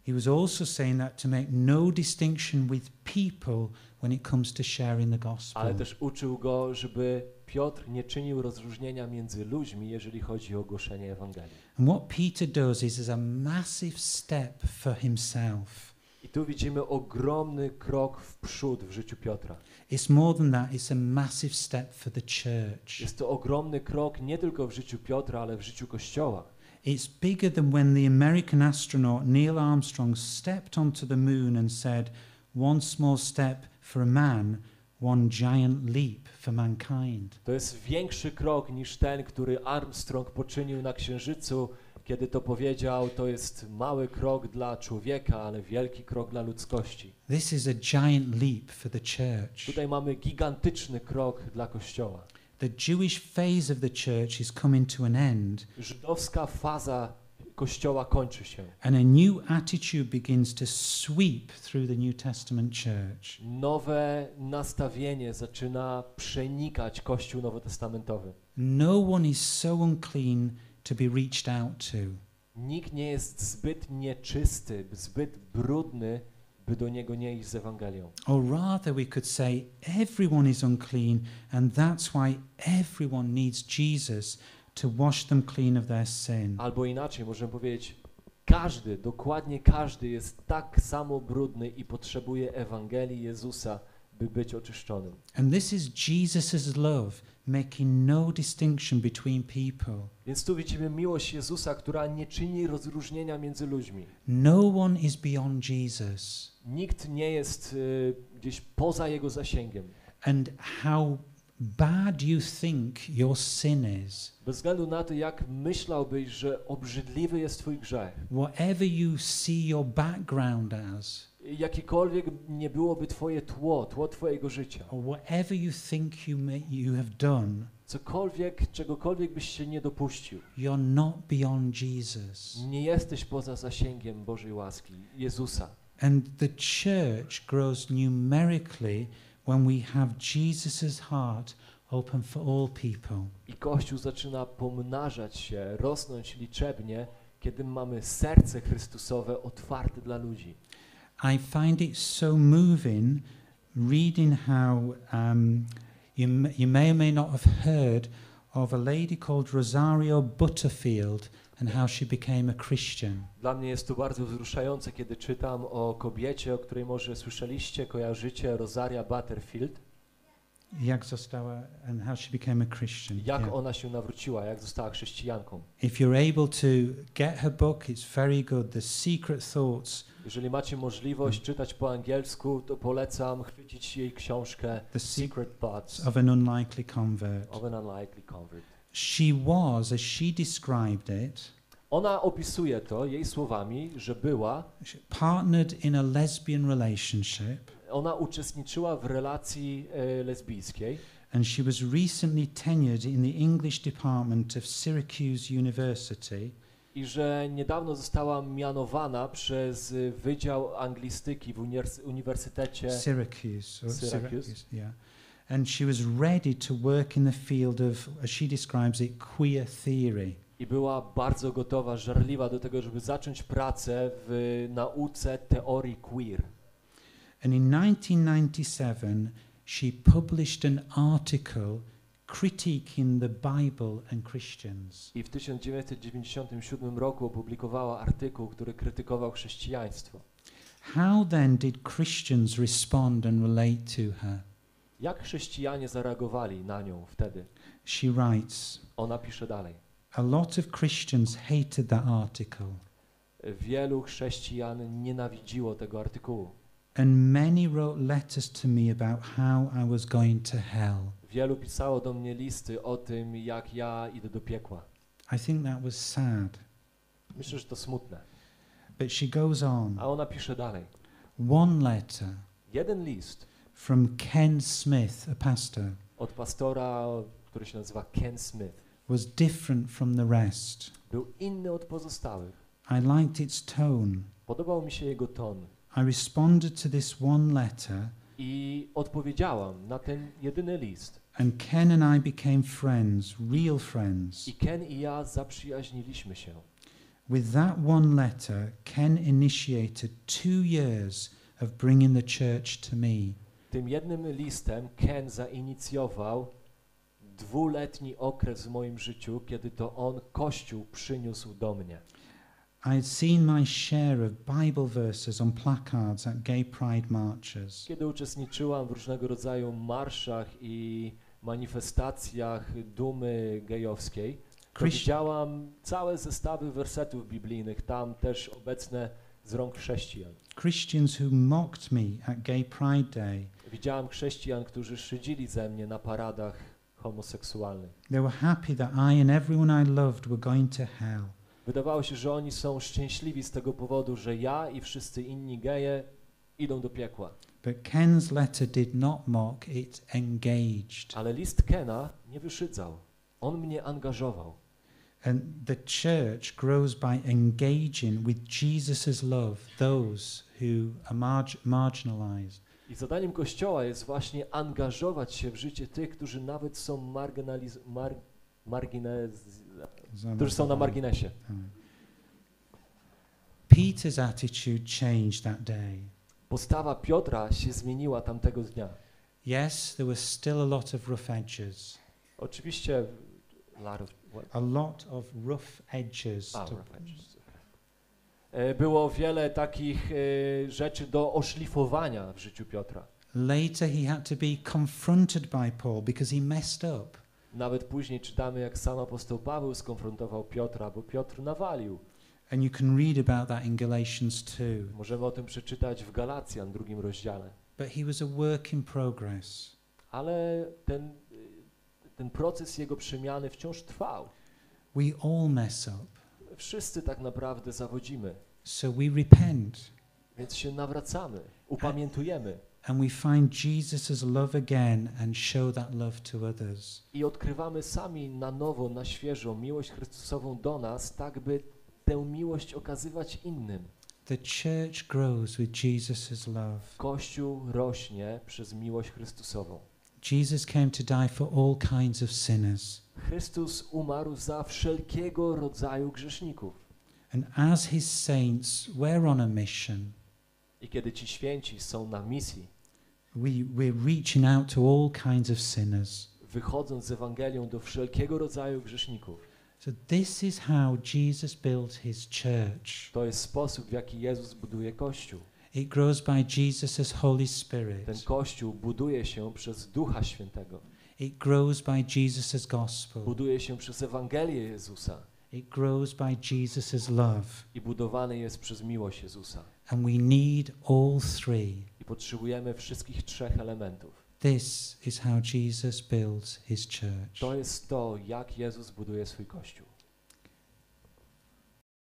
[SPEAKER 1] He was also saying that to make no distinction with people when it comes to sharing the gospel.
[SPEAKER 2] ale też uczył go, żeby Piotr nie czynił rozróżnienia między ludźmi, jeżeli chodzi o głoszenie Ewangelii.
[SPEAKER 1] And what Peter does is, is a massive step for himself.
[SPEAKER 2] I tu widzimy ogromny krok w przód w życiu Piotra.
[SPEAKER 1] It's more than that, it's a massive step for the church.
[SPEAKER 2] Jest to ogromny krok nie tylko w życiu Piotra, ale w życiu Kościoła.
[SPEAKER 1] It's bigger than when the American astronaut Neil Armstrong stepped onto the moon and said, One small step for a man, one giant leap for mankind.
[SPEAKER 2] To jest większy krok niż ten, który Armstrong poczynił na Księżycu, kiedy to powiedział, to jest mały krok dla człowieka, ale wielki krok dla ludzkości.
[SPEAKER 1] This is a giant leap for the church.
[SPEAKER 2] Tutaj mamy gigantyczny krok dla Kościoła.
[SPEAKER 1] The Jewish phase of the church is coming to an end,
[SPEAKER 2] Żydowska faza Kościoła kończy się.
[SPEAKER 1] and a new attitude begins to sweep through the New Testament church.
[SPEAKER 2] Nowe nastawienie zaczyna przenikać Kościół nowotestamentowy.
[SPEAKER 1] No one is so unclean to be reached out to.
[SPEAKER 2] Nikt nie jest zbyt nieczysty, zbyt brudny, by do niego nie iść z Ewangelią.
[SPEAKER 1] Or rather, we could say everyone is unclean, and that's why everyone needs Jesus to wash them clean of their sin.
[SPEAKER 2] Albo inaczej, możemy powiedzieć, każdy, dokładnie każdy jest tak samo brudny i potrzebuje Ewangelii Jezusa, by być oczyszczonym.
[SPEAKER 1] And this is Jesus' love, making no distinction between people.
[SPEAKER 2] Więc tu widzimy miłość Jezusa, która nie czyni rozróżnienia między ludźmi.
[SPEAKER 1] No one is beyond Jesus.
[SPEAKER 2] Nikt nie jest y, gdzieś poza Jego zasięgiem.
[SPEAKER 1] And how bad you think your sin is,
[SPEAKER 2] Bez względu na to, jak myślałbyś, że obrzydliwy jest Twój grzech,
[SPEAKER 1] whatever you see your background as,
[SPEAKER 2] Jakiekolwiek nie byłoby twoje tło, tło twojego życia,
[SPEAKER 1] or whatever you think you may, you have done,
[SPEAKER 2] cokolwiek, czegokolwiek byś się nie dopuścił,
[SPEAKER 1] you're not beyond Jesus.
[SPEAKER 2] nie jesteś poza zasięgiem Bożej łaski, Jezusa.
[SPEAKER 1] And the church grows numerically when we have Jesus' heart open for all people.
[SPEAKER 2] I Kościół zaczyna pomnażać się, rosnąć liczebnie, kiedy mamy serce Chrystusowe otwarte dla ludzi.
[SPEAKER 1] I find it so moving reading how um, you, you may or may not have heard of a lady called Rosario Butterfield and how she became a Christian.
[SPEAKER 2] Dla mnie jest to bardzo wzruszające, kiedy czytam o kobiecie, o której może słyszeliście, kojarzycie, Rosaria Butterfield,
[SPEAKER 1] Jak została and how she became a Christian.
[SPEAKER 2] jak
[SPEAKER 1] yeah.
[SPEAKER 2] ona się nawróciła, jak została chrześcijanką.
[SPEAKER 1] If you're able to get her book, it's very good. The Secret Thoughts.
[SPEAKER 2] Jeżeli macie możliwość czytać po angielsku, to polecam chwycić jej książkę
[SPEAKER 1] The Se-
[SPEAKER 2] Secret Thoughts
[SPEAKER 1] of an Unlikely Convert.
[SPEAKER 2] of an Unlikely Convert.
[SPEAKER 1] She was, as she described it,
[SPEAKER 2] Ona opisuje to jej słowami, że była,
[SPEAKER 1] partnered in a lesbian relationship
[SPEAKER 2] ona uczestniczyła w relacji e, lesbijskiej
[SPEAKER 1] and she was recently tenured in the English department of Syracuse University
[SPEAKER 2] i że niedawno została mianowana przez y, Wydział Anglistyki w uniwers- Uniwersytecie
[SPEAKER 1] Syracuse, or
[SPEAKER 2] Syracuse.
[SPEAKER 1] yeah. And she was ready to work in the field of, as she describes it, queer theory.
[SPEAKER 2] i była bardzo gotowa, żarliwa do tego, żeby zacząć pracę w nauce teorii queer.
[SPEAKER 1] And in 1997, she published an article critiquing the Bible and Christians.
[SPEAKER 2] I w 1997 roku opublikowała artykuł, który krytykował chrześcijaństwo.
[SPEAKER 1] How then did Christians respond and relate to her?
[SPEAKER 2] Jak chrześcijanie zareagowali na nią wtedy?
[SPEAKER 1] She writes,
[SPEAKER 2] Ona pisze dalej.
[SPEAKER 1] A lot of Christians hated that article,
[SPEAKER 2] Wielu chrześcijan nienawidziło tego artykułu.
[SPEAKER 1] and many wrote letters to me about how I was going to hell.
[SPEAKER 2] Wielu pisało do mnie listy o tym, jak ja idę do piekła.
[SPEAKER 1] I think that was sad.
[SPEAKER 2] Myślę, że to smutne.
[SPEAKER 1] But she goes on.
[SPEAKER 2] A ona pisze dalej.
[SPEAKER 1] One letter
[SPEAKER 2] Jeden list
[SPEAKER 1] from Ken Smith, a pastor,
[SPEAKER 2] od pastora, który się nazywa Ken Smith,
[SPEAKER 1] was different from the rest.
[SPEAKER 2] był inny od pozostałych.
[SPEAKER 1] I liked its tone.
[SPEAKER 2] Podobał mi się jego ton
[SPEAKER 1] I responded to this one letter,
[SPEAKER 2] i odpowiedziałam na ten jedyny list.
[SPEAKER 1] and Ken and I became friends, real friends.
[SPEAKER 2] I Ken i ja zaprzyjaźniliśmy się.
[SPEAKER 1] With that one letter, Ken initiated two years of bringing the church to me.
[SPEAKER 2] Tym jednym listem Ken zainicjował dwuletni okres w moim życiu, kiedy to on Kościół przyniósł do mnie.
[SPEAKER 1] I had seen my share of Bible verses on placards at gay pride marches.
[SPEAKER 2] Kiedy uczestniczyłam w różnego rodzaju marszach i manifestacjach dumy gejowskiej,
[SPEAKER 1] Christ-
[SPEAKER 2] widziałam całe zestawy wersetów biblijnych, tam też obecne z rąk chrześcijan.
[SPEAKER 1] Christians who mocked me at Gay Pride Day.
[SPEAKER 2] Widziałam chrześcijan, którzy szydzili ze mnie na paradach homoseksualnych.
[SPEAKER 1] They were happy that I and everyone I loved were going to hell.
[SPEAKER 2] Wydawało się, że oni są szczęśliwi z tego powodu, że ja i wszyscy inni geje idą do piekła.
[SPEAKER 1] But Ken's letter did not mock, it engaged.
[SPEAKER 2] Ale list Kena nie wyszydzał. On mnie angażował.
[SPEAKER 1] And the church grows by engaging with Jesus' love those who are marg- marginalized.
[SPEAKER 2] I zadaniem Kościoła jest właśnie angażować się w życie tych, którzy nawet są marginaliz- mar- marginez- którzy są na marginesie.
[SPEAKER 1] Peter's attitude changed that day.
[SPEAKER 2] Postawa Piotra się zmieniła tamtego dnia.
[SPEAKER 1] Yes, there was still a lot of rough edges.
[SPEAKER 2] Oczywiście lot of?
[SPEAKER 1] A lot of rough edges.
[SPEAKER 2] Rough edges. E, Było wiele takich e, rzeczy do oszlifowania w życiu Piotra.
[SPEAKER 1] Later, he had to be confronted by Paul because he messed up.
[SPEAKER 2] Nawet później czytamy, jak sam apostoł Paweł skonfrontował Piotra, bo Piotr nawalił.
[SPEAKER 1] And you can read about that in Galatians 2.
[SPEAKER 2] Możemy o tym przeczytać w Galacjan, drugim rozdziale.
[SPEAKER 1] But he was a work in progress.
[SPEAKER 2] Ale ten, ten proces jego przemiany wciąż trwał.
[SPEAKER 1] We all mess up.
[SPEAKER 2] Wszyscy tak naprawdę zawodzimy.
[SPEAKER 1] So we repent.
[SPEAKER 2] Więc się nawracamy, upamiętujemy
[SPEAKER 1] and we find Jesus' love again and show that love to others.
[SPEAKER 2] i odkrywamy sami na nowo, na świeżo miłość Chrystusową do nas, tak by tę miłość okazywać innym.
[SPEAKER 1] The church grows with Jesus' love.
[SPEAKER 2] Kościół rośnie przez miłość Chrystusową.
[SPEAKER 1] Jesus came to die for all kinds of sinners.
[SPEAKER 2] Chrystus umarł za wszelkiego rodzaju grzeszników.
[SPEAKER 1] And as his saints, we're on a mission.
[SPEAKER 2] I kiedy ci święci są na misji,
[SPEAKER 1] We, we're reaching out to all kinds of sinners.
[SPEAKER 2] wychodząc z Ewangelią do wszelkiego rodzaju grzeszników,
[SPEAKER 1] So, this is how Jesus built his church.
[SPEAKER 2] to jest sposób, w jaki Jezus buduje Kościół.
[SPEAKER 1] It grows by Jesus' Holy
[SPEAKER 2] Ten
[SPEAKER 1] Spirit,
[SPEAKER 2] Kościół buduje się przez Ducha Świętego,
[SPEAKER 1] it grows by Jesus' gospel,
[SPEAKER 2] buduje się przez Ewangelię Jezusa
[SPEAKER 1] it grows by Jesus' love.
[SPEAKER 2] i budowany jest przez miłość Jezusa.
[SPEAKER 1] And we need all three.
[SPEAKER 2] I potrzebujemy wszystkich trzech elementów.
[SPEAKER 1] This is how Jesus builds his church.
[SPEAKER 2] To jest to, jak Jezus buduje swój Kościół.